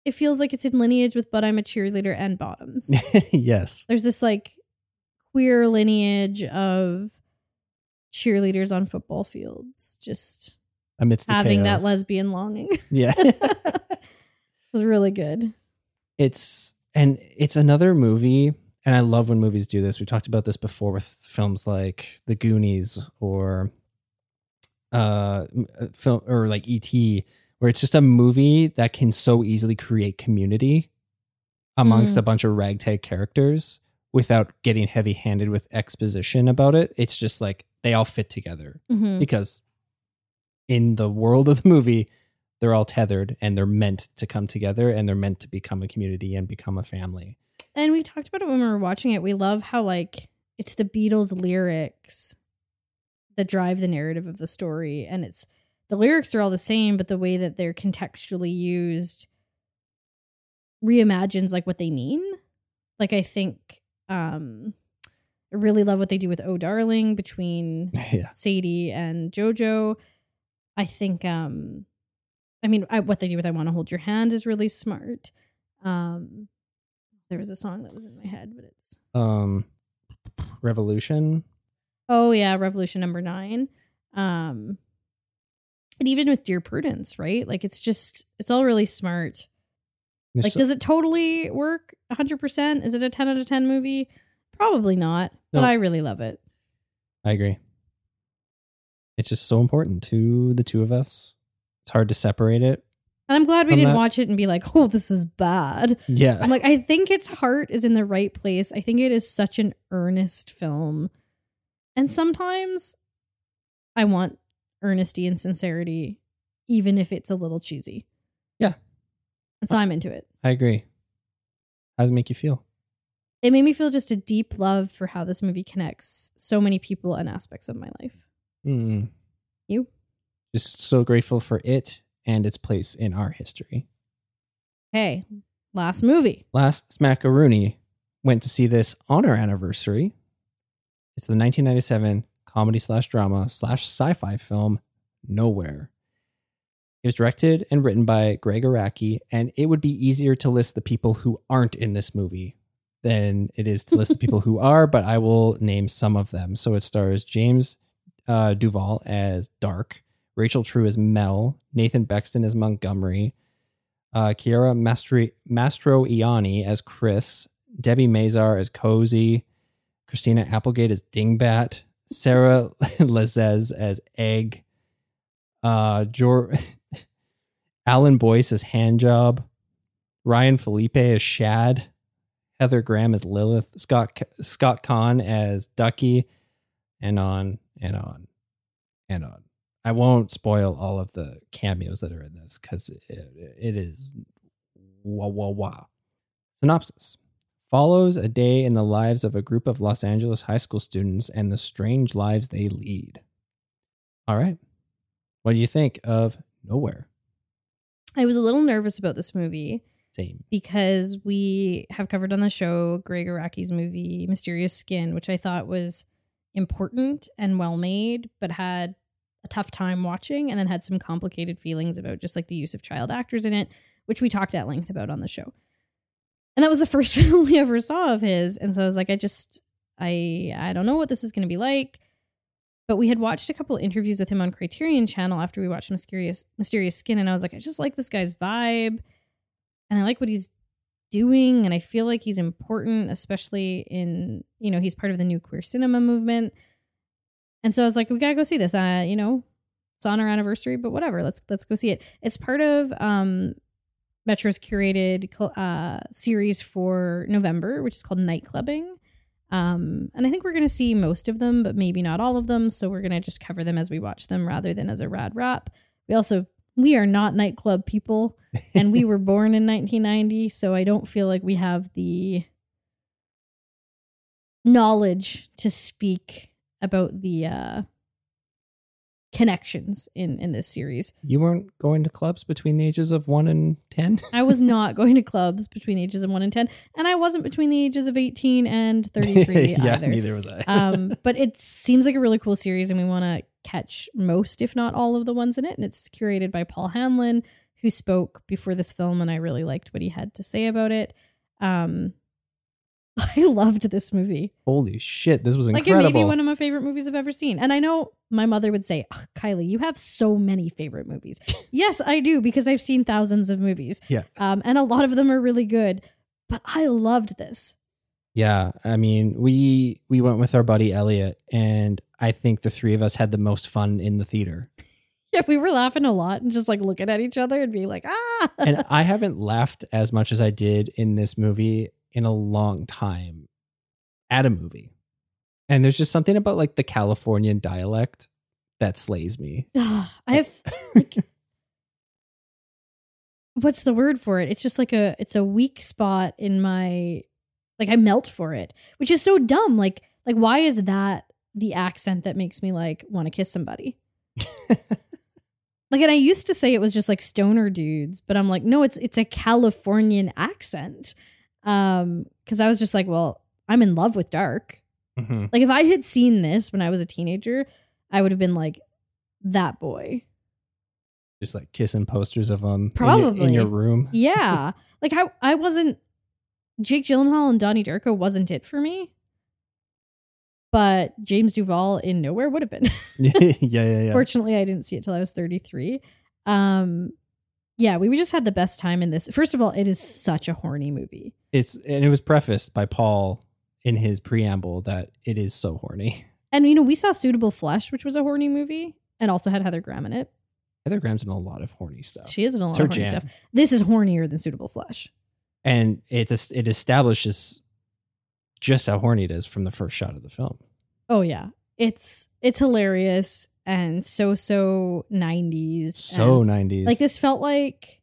it feels like it's in lineage with "But I'm a Cheerleader" and Bottoms. yes. There's this like queer lineage of cheerleaders on football fields, just Amidst the having that lesbian longing. Yeah. it was really good. it's and it's another movie and I love when movies do this. We talked about this before with films like The Goonies or uh uh, film or like ET where it's just a movie that can so easily create community amongst Mm. a bunch of ragtag characters without getting heavy-handed with exposition about it. It's just like they all fit together Mhm. because in the world of the movie they're all tethered and they're meant to come together and they're meant to become a community and become a family And we talked about it when we were watching it. We love how like it's the Beatles lyrics that drive the narrative of the story, and it's the lyrics are all the same, but the way that they're contextually used reimagines like what they mean. Like I think um I really love what they do with Oh Darling between yeah Sadie and Jojo. I think um I mean I, what they do with I want to hold your hand is really smart. Um There was a song that was in my head, but it's Um, Revolution. oh yeah, Revolution Number Nine. Um, and even with Dear Prudence, right? Like it's just it's all really smart. There's Like, so- does it totally work 100%? Is it a 10 out of 10 movie? Probably not, but I really love it. I agree. It's just so important to the two of us. It's hard to separate it. And I'm glad we didn't that- watch it and be like, oh, this is bad. Yeah. I'm like, I think its heart is in the right place. I think it is such an earnest film. And sometimes I want earnesty and sincerity, even if it's a little cheesy. Yeah. And so I'm into it. I agree. How does it make you feel? It made me feel just a deep love for how this movie connects so many people and aspects of my life. Mm. You? Just so grateful for it and its place in our history. Hey, last movie. Last Smackaroony went to see this on our anniversary. It's the 1997 comedy slash drama slash sci-fi film Nowhere. It was directed and written by Gregg Araki, and it would be easier to list the people who aren't in this movie than it is to list the people who are, but I will name some of them. So it stars James uh, Duval as Dark, Rachel True as Mel, Nathan Bexton as Montgomery, uh, Chiara Mastri- Mastroianni as Chris, Debi Mazar as Cozy, Christina Applegate as Dingbat, Sarah Lassez as Egg, uh, Jor- Alan Boyce as Handjob, Ryan Phillippe as Shad, Heather Graham as Lilith, Scott Scott Caan as Ducky, and on and on and on. I won't spoil all of the cameos that are in this because it, it is wah wah wah. Synopsis follows a day in the lives of a group of Los Angeles high school students and the strange lives they lead. All right. What do you think of Nowhere? I was a little nervous about this movie Same. because we have covered on the show Gregg Araki's movie Mysterious Skin, which I thought was important and well made, but had a tough time watching and then had some complicated feelings about just like the use of child actors in it, which we talked at length about on the show. And that was the first film we ever saw of his. And so I was like, I just I I don't know what this is gonna be like. But we had watched a couple interviews with him on Criterion Channel after we watched Mysterious Mysterious Skin, and I was like, I just like this guy's vibe, and I like what he's doing, and I feel like he's important, especially in you know he's part of the new queer cinema movement. And so I was like, we gotta go see this. Uh, you know, it's on our anniversary, but whatever. Let's let's go see it. It's part of um Metro's curated uh series for November, which is called Nightclubbing. Um, and I think we're going to see most of them, but maybe not all of them. So we're going to just cover them as we watch them rather than as a rad wrap. We also, we are not nightclub people and we were born in 1990. So I don't feel like we have the knowledge to speak about the, uh, connections in in this series. You weren't going to clubs between the ages of one and ten. I was not going to clubs between the ages of 1 and 10 and I wasn't between the ages of 18 and 33 yeah, either. neither was I. um, but it seems like a really cool series, and we want to catch most, if not all, of the ones in it. And it's curated by Paul Hanlon, who spoke before this film, and I really liked what he had to say about it. Um, I loved this movie. Holy shit, this was Like it incredible. may be one of my favorite movies I've ever seen. And I know my mother would say, "Ugh, "Kylie, you have so many favorite movies." yes, I do because I've seen thousands of movies. Yeah. um, and a lot of them are really good. But I loved this. Yeah, I mean, we we went with our buddy Elliot, and I think the three of us had the most fun in the theater. Yeah, we were laughing a lot and just like looking at each other and being like, "Ah!" and I haven't laughed as much as I did in this movie in a long time at a movie. And there's just something about like the Californian dialect that slays me. I have like what's the word for it? It's just like a it's a weak spot in my like I melt for it, which is so dumb. Like like why is that the accent that makes me like want to kiss somebody? like and I used to say it was just like stoner dudes, but I'm like no, it's it's a Californian accent. Um cuz I was just like, well, I'm in love with dark. Mhm. Like if I had seen this when I was a teenager, I would have been like that boy. Just like kissing posters of them in your- Probably. in your room. Yeah. like I I wasn't Jake Gyllenhaal and Donnie Darko wasn't it for me. But James Duval in Nowhere would have been. yeah, yeah, yeah. Fortunately, I didn't see it till I was 33. Um, yeah, we just had the best time in this. First of all, it is such a horny movie. It's and it was prefaced by Paul in his preamble that it is so horny. And you know, we saw Suitable Flesh, which was a horny movie, and also had Heather Graham in it. Heather Graham's in a lot of horny stuff. She is in a lot of horny jam. stuff. This is hornier than Suitable Flesh. and it's it establishes just how horny it is from the first shot of the film. Oh yeah, it's it's hilarious and so so 90s. So and, nineties. like this felt like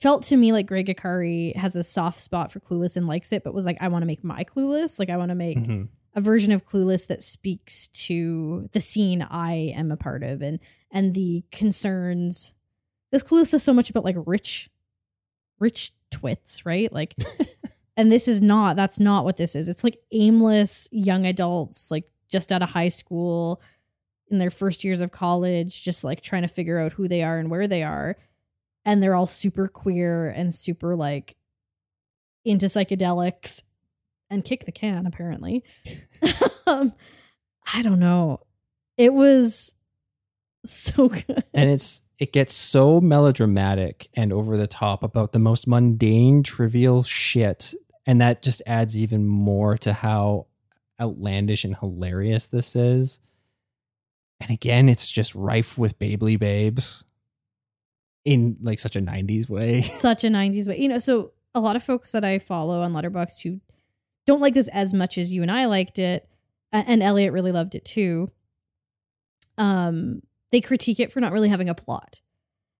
felt to me like Gregg Araki has a soft spot for Clueless and likes it, but was like, I want to make my Clueless. Like I want to make Mhm. a version of Clueless that speaks to the scene I am a part of and and the concerns. This Clueless is so much about like rich, rich twits, right? Like, and this is not. That's not what this is. It's like aimless young adults, like just out of high school, in their first years of college, just like trying to figure out who they are and where they are, and they're all super queer and super like into psychedelics and kick the can apparently. Um, i don't know. It was so good. And it's it gets so melodramatic and over the top about the most mundane trivial shit. And that just adds even more to how outlandish and hilarious this is and again it's just rife with babely babes in like such a 90s way. Such a 90s way. You know so a lot of folks that i follow on letterboxd who don't like this as much as you and i liked it and elliot really loved it too um they critique it for not really having a plot.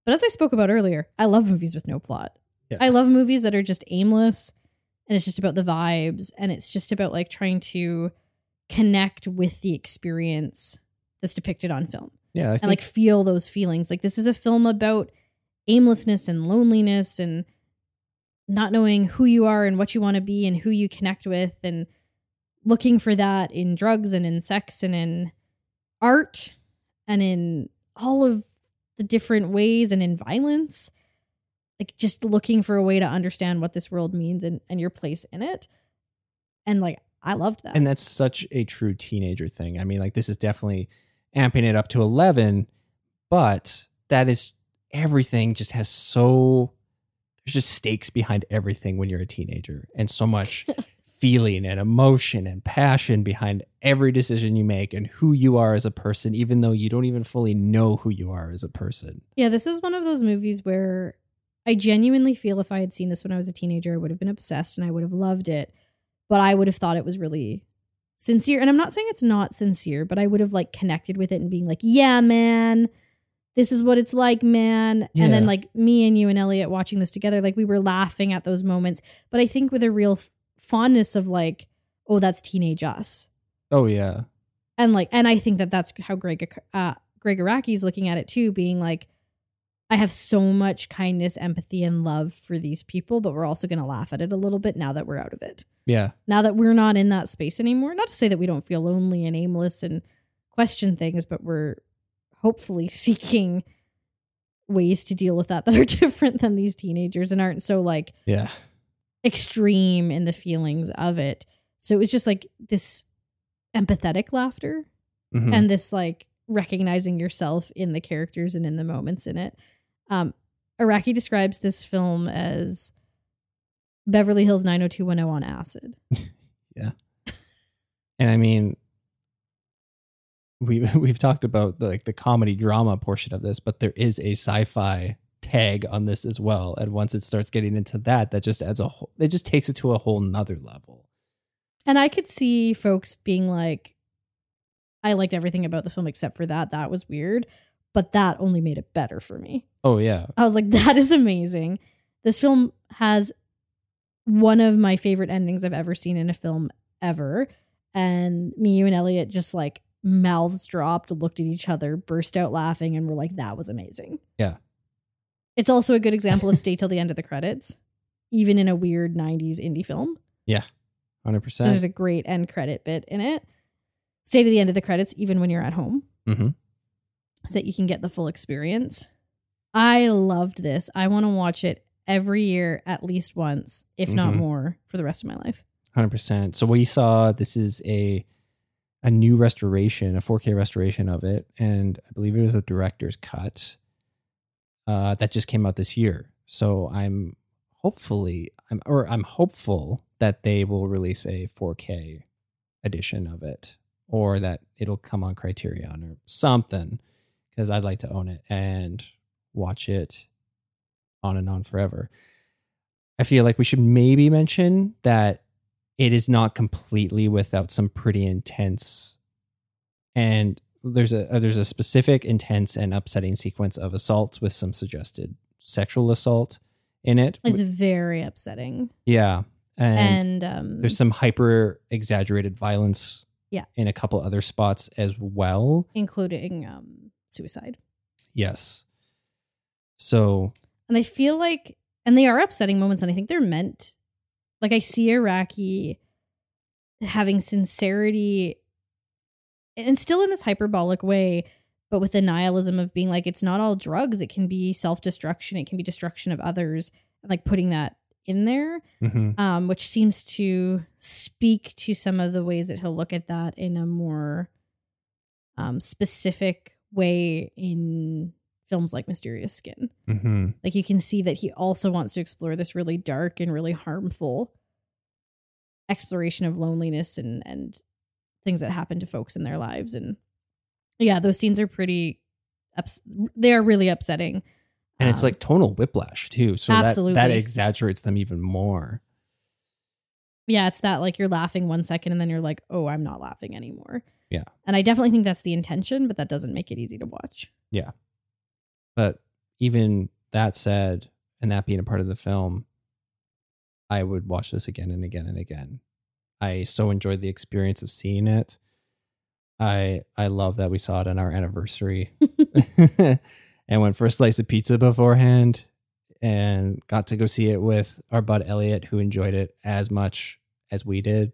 But as i spoke about earlier i love movies with no plot. Yeah. i love movies that are just aimless and it's just about the vibes and it's just about like trying to connect with the experience that's depicted on film yeah I think, and like feel those feelings. Like this is a film about aimlessness and loneliness and not knowing who you are and what you want to be and who you connect with and looking for that in drugs and in sex and in art and in all of the different ways and in violence. Like just looking for a way to understand what this world means and, and your place in it. And like I loved that. and that's such a true teenager thing i mean like this is definitely amping it up to 11 but that is everything just has so there's just stakes behind everything when you're a teenager and so much feeling and emotion and passion behind every decision you make and who you are as a person even though you don't even fully know who you are as a person Yeah, this is one of those movies where I genuinely feel if I had seen this when I was a teenager, I would have been obsessed and I would have loved it. But I would have thought it was really sincere. And I'm not saying it's not sincere, but I would have like connected with it and being like, yeah, man, this is what it's like, man. And then like me and you and Elliot watching this together, like we were laughing at those moments. But I think with a real f- fondness of like, oh, that's teenage us oh yeah and like and i think that that's how gregg uh gregg araki is looking at it too being like i have so much kindness empathy and love for these people but we're also going to laugh at it a little bit now that we're out of it yeah now that we're not in that space anymore not to say that we don't feel lonely and aimless and question things but we're hopefully seeking ways to deal with that that are different than these teenagers and aren't so like yeah extreme in the feelings of it so it was just like this empathetic laughter Mhm. and this like recognizing yourself in the characters and in the moments in it. Um, Araki describes this film as Beverly Hills 90210 on acid. Yeah. and I mean, we we've talked about the, like the comedy drama portion of this, but there is a sci-fi tag on this as well. And once it starts getting into that, that just adds a whole. It just takes it to a whole nother level. And I could see folks being like, I liked everything about the film except for that. That was weird. But that only made it better for me. Oh yeah, I was like, that is amazing. This film has one of my favorite endings I've ever seen in a film ever. And me, you, and Elliot just like mouths dropped, looked at each other, burst out laughing, and we're like, that was amazing. Yeah. It's also a good example of stay till the end of the credits, even in a weird 90s indie film. Yeah. 100%. There's a great end credit bit in it. Stay to the end of the credits, even when you're at home Mm-hmm. so that you can get the full experience. I loved this. I want to watch it every year at least once, if not Mhm. more, for the rest of my life. Hundred percent. So we saw this is a a new restoration, a 4K restoration of it, and I believe it was a director's cut uh, that just came out this year. So I'm hopefully, I'm or I'm hopeful that they will release a 4K edition of it, or that it'll come on Criterion or something, because I'd like to own it and watch it on and on forever. I feel like we should maybe mention that it is not completely without some pretty intense and there's a uh, there's a specific intense and upsetting sequence of assaults with some suggested sexual assault in it. It's very upsetting. yeah. And, And, um, there's some hyper exaggerated violence Yeah. in a couple other spots as well. including um, suicide. Yes. So And I feel like, and they are upsetting moments, and I think they're meant. Like I see Araki having sincerity, and still in this hyperbolic way, but with the nihilism of being like, it's not all drugs. It can be self destruction. It can be destruction of others, and like putting that in there, mhm. um, which seems to speak to some of the ways that he'll look at that in a more um, specific way in films like Mysterious Skin. Mhm. Like you can see that he also wants to explore this really dark and really harmful exploration of loneliness and and things that happen to folks in their lives and yeah, those scenes are pretty ups- they are really upsetting. and it's Um, like tonal whiplash too. So that that exaggerates them even more. yeah, it's that like you're laughing one second and then you're like, "Oh, I'm not laughing anymore." Yeah. And I definitely think that's the intention, but that doesn't make it easy to watch. But even that said, and that being a part of the film, I would watch this again and again and again. I so enjoyed the experience of seeing it. I I love that we saw it on our anniversary and went for a slice of pizza beforehand and got to go see it with our bud Elliot, who enjoyed it as much as we did.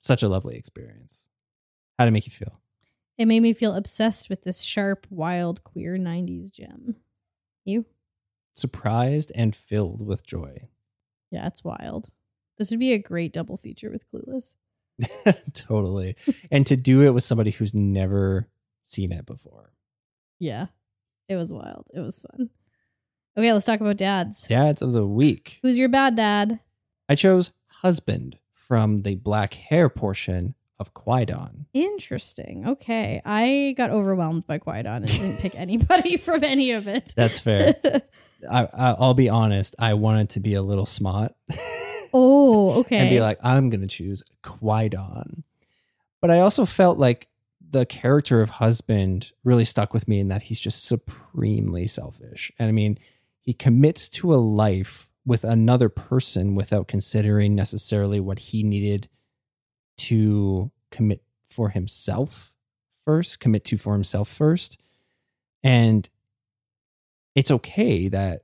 Such a lovely experience. How did it make you feel? It made me feel obsessed with this sharp, wild, queer 90s gem. You? Surprised and filled with joy. Yeah, it's wild. This would be a great double feature with Clueless. totally. and to do it with somebody who's never seen it before. Yeah. It was wild. It was fun. Okay, let's talk about dads. Dads of the week. Who's your bad dad? I chose husband from the black hair portion of Kwaidan. Interesting. Okay. I got overwhelmed by Kwaidan and didn't pick anybody from any of it. That's fair. I, I, I'll be honest. I wanted to be a little smart oh, okay. and be like, I'm going to choose Kwaidan. But I also felt like the character of husband really stuck with me in that he's just supremely selfish. And I mean, he commits to a life with another person without considering necessarily what he needed to commit for himself first, commit to for himself first. And it's okay that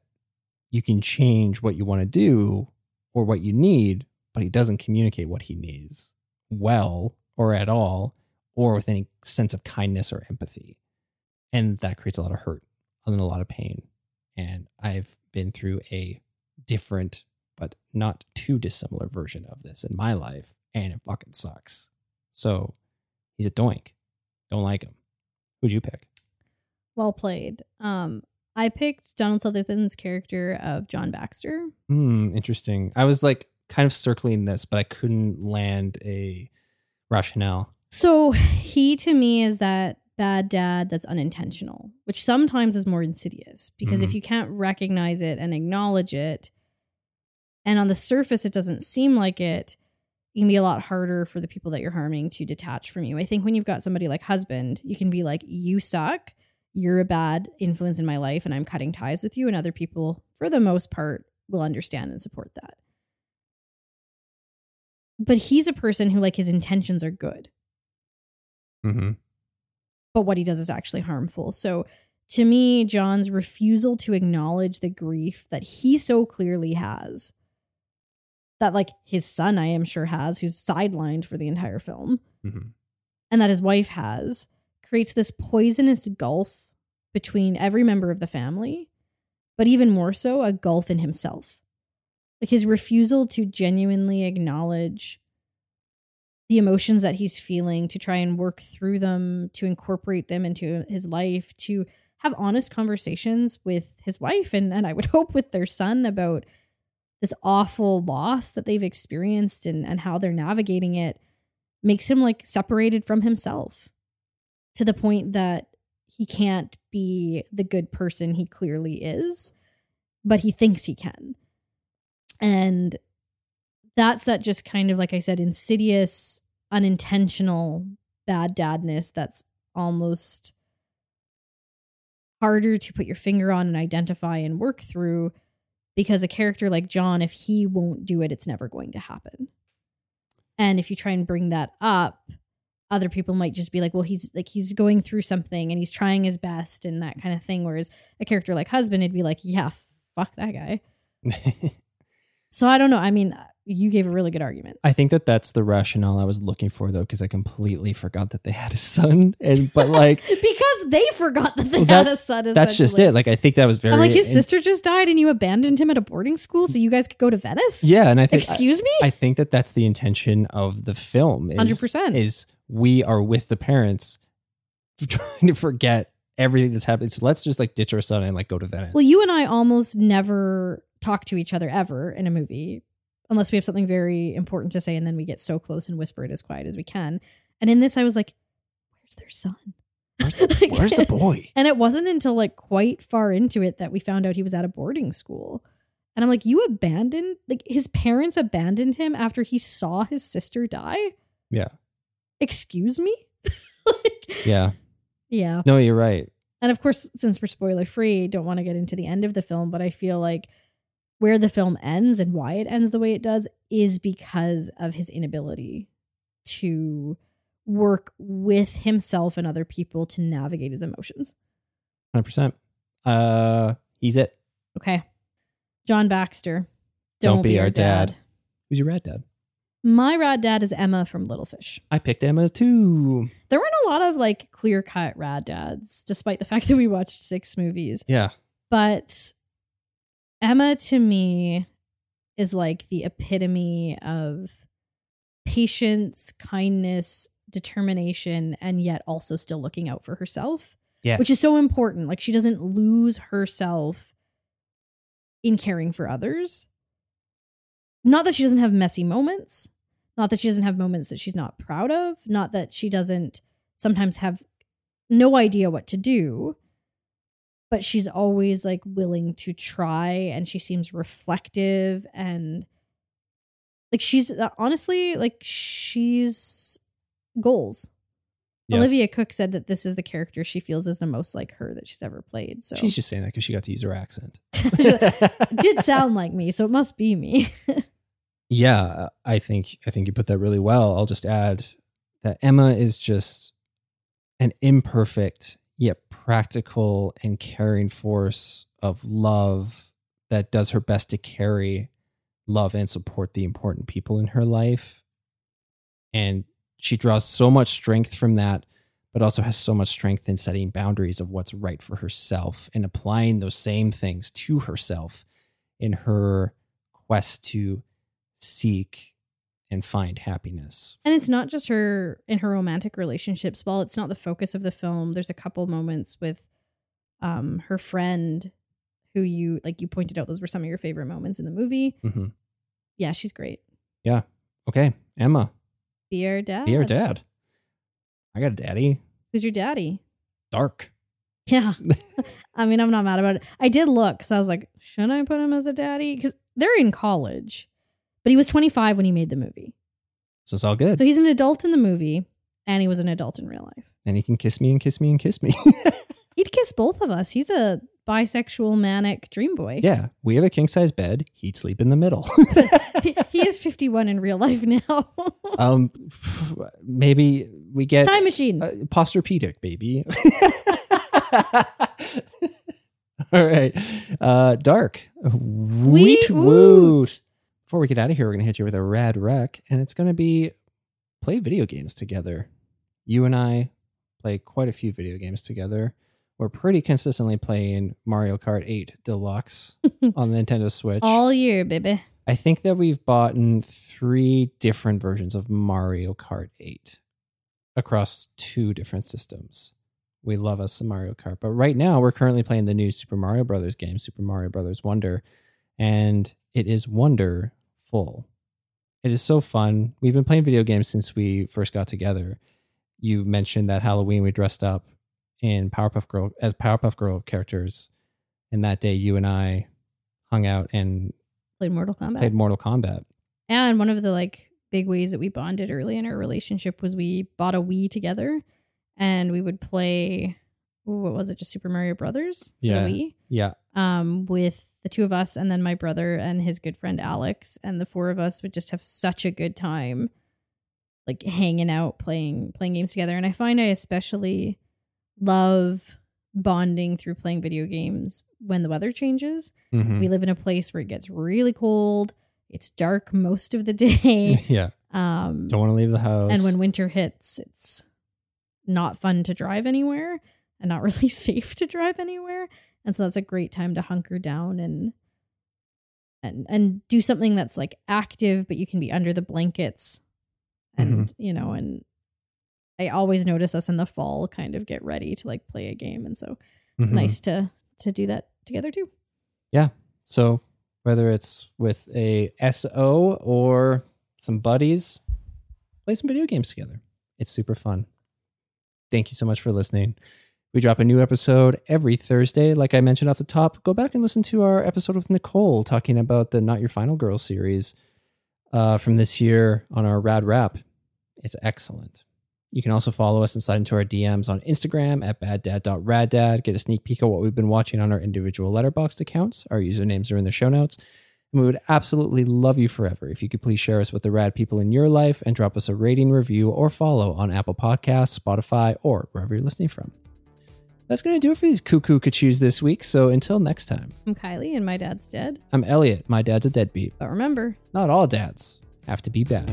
you can change what you want to do or what you need, but he doesn't communicate what he needs well or at all or with any sense of kindness or empathy. And that creates a lot of hurt and a lot of pain. And I've been through a different but not too dissimilar version of this in my life, and it fucking sucks. So he's a doink. Don't like him. Who'd you pick? well played. Um, I picked Donald Sutherland's character of John Baxter. Hmm, interesting. I was like kind of circling this, but I couldn't land a rationale. So he to me is that bad dad that's unintentional, which sometimes is more insidious because if Mhm. you can't recognize it and acknowledge it, and on the surface it doesn't seem like it, it can be a lot harder for the people that you're harming to detach from you. I think when you've got somebody like husband, you can be like, you suck. You're a bad influence in my life, and I'm cutting ties with you. And other people, for the most part, will understand and support that. But he's a person who, like, his intentions are good Mm-hmm. but what he does is actually harmful. So to me, John's refusal to acknowledge the grief that he so clearly has, that like his son, I am sure, has, who's sidelined for the entire film, Mm-hmm. and that his wife has, creates this poisonous gulf between every member of the family but even more so, a gulf in himself. Like his refusal to genuinely acknowledge the emotions that he's feeling, to try and work through them, to incorporate them into his life, to have honest conversations with his wife and, and I would hope with their son about this awful loss that they've experienced and, and how they're navigating it makes him like separated from himself to the point that he can't be the good person he clearly is, but he thinks he can. And that's that just kind of, like I said, insidious, unintentional bad dadness that's almost harder to put your finger on and identify and work through because a character like John, if he won't do it, it's never going to happen. And if you try and bring that up, other people might just be like, well, he's like, he's going through something and he's trying his best and that kind of thing. Whereas a character like husband, it'd be like, yeah, fuck that guy. so I don't know. I mean, you gave a really good argument. I think that that's the rationale I was looking for, though, because I completely forgot that they had a son, and but like because they forgot that they Well, had a son. that's just it. Like I think that was very I'm like his and- sister just died and you abandoned him at a boarding school so you guys could go to Venice. Yeah, and I think Excuse me. I think that that's the intention of the film. 100%. is we are with the parents, trying to forget everything that's happened. So let's just like ditch our son and like go to Venice. Well, you and I almost never talk to each other ever in a movie unless we have something very important to say and then we get so close and whisper it as quiet as we can. And in this I was like, where's their son? where's, the, where's the boy? And it wasn't until like quite far into it that we found out he was at a boarding school. And I'm like, you abandoned like his parents abandoned him after he saw his sister die? Yeah, Excuse me? like, yeah. yeah. No, you're right. And of course, since we're spoiler free, don't want to get into the end of the film, but I feel like where the film ends and why it ends the way it does is because of his inability to work with himself and other people to navigate his emotions. Hundred percent. Uh, he's it. Okay. John Baxter. Don't be our dad. Who's your rad dad? My rad dad is Emma from Little Fish. I picked Emma too. There weren't a lot of like clear cut rad dads, despite the fact that we watched six movies. Yeah, But Emma to me is like the epitome of patience, kindness, determination, and yet also still looking out for herself, yeah. which is so important. Like she doesn't lose herself in caring for others. Not that she doesn't have messy moments, not that she doesn't have moments that she's not proud of, not that she doesn't sometimes have no idea what to do but she's always like willing to try and she seems reflective and like she's uh, honestly like she's goals. Yes. Olivia Cooke said that this is the character she feels is the most like her that she's ever played. So She's just saying that because she got to use her accent. it did sound like me, so it must be me. Yeah, I think I think you put that really well. I'll just add that Emma is just an imperfect practical and caring force of love that does her best to carry love and support the important people in her life. And she draws so much strength from that, but also has so much strength in setting boundaries of what's right for herself and applying those same things to herself in her quest to seek and find happiness. And it's not just her in her romantic relationships. While it's not the focus of the film, there's a couple moments with um her friend who you like you pointed out those were some of your favorite moments in the movie. hmm Yeah, she's great. Yeah. Okay, Emma, Be our dad. be our dad. I got a daddy. Who's your daddy? Dark. Yeah. I mean, I'm not mad about it. I did look because I was like, should I put him as a daddy? Because they're in college, but he was 25 when he made the movie. So it's all good. So he's an adult in the movie and he was an adult in real life. and he can kiss me and kiss me and kiss me. He'd kiss both of us. He's a bisexual, manic dream boy. yeah, we have a king size bed. He'd sleep in the middle. he, he is 51 in real life now. um, maybe we get Time machine. uh, posturepedic, baby. All right, uh, dark. Weet Weet woot. woot. Before we get out of here, we're gonna hit you with a rad rec, and it's gonna be play video games together. You and I play quite a few video games together. we're pretty consistently playing Mario Kart 8 Deluxe on the Nintendo Switch. All year, baby. I think that we've bought in three different versions of Mario Kart 8 across two different systems. We love us some Mario Kart. But right now, we're currently playing the new Super Mario Brothers game, Super Mario Brothers Wonder, and it is wonderful. It is so fun. We've been playing video games since we first got together. You mentioned that Halloween we dressed up in Powerpuff Girl as Powerpuff Girl characters, and that day you and I hung out and Played Mortal Kombat. played Mortal Kombat. And one of the like big ways that we bonded early in our relationship was we bought a Wii together and we would play ooh, what was it, just Super Mario Brothers? Yeah. Wii. Yeah, Um, with the two of us and then my brother and his good friend Alex, and the four of us would just have such a good time like hanging out, playing playing games together. And I find I especially love bonding through playing video games when the weather changes. Mhm. We live in a place where it gets really cold. It's dark most of the day. yeah. Um, Don't want to leave the house. and when winter hits, it's not fun to drive anywhere and not really safe to drive anywhere. And so that's a great time to hunker down and and and do something that's like active, but you can be under the blankets. And you know, and I always notice us in the fall kind of get ready to like play a game. And so it's Mhm. nice to to do that together too. Yeah. So whether it's with a SO or some buddies, play some video games together. It's super fun. Thank you so much for listening. We drop a new episode every Thursday. Like I mentioned off the top, go back and listen to our episode with Nicole talking about the Not Your Final Girl series uh, from this year on our Rad Rap. It's excellent. You can also follow us and slide into our DMs on Instagram at baddad.raddad. Get a sneak peek of what we've been watching on our individual letterboxd accounts. Our usernames are in the show notes. And we would absolutely love you forever if you could please share us with the rad people in your life and drop us a rating, review, or follow on Apple Podcasts, Spotify, or wherever you're listening from. That's going to do it for these cuckoo kachoos this week. So until next time, I'm Kylie and my dad's dead. I'm Elliott. My dad's a deadbeat. But remember, Not all dads have to be bad.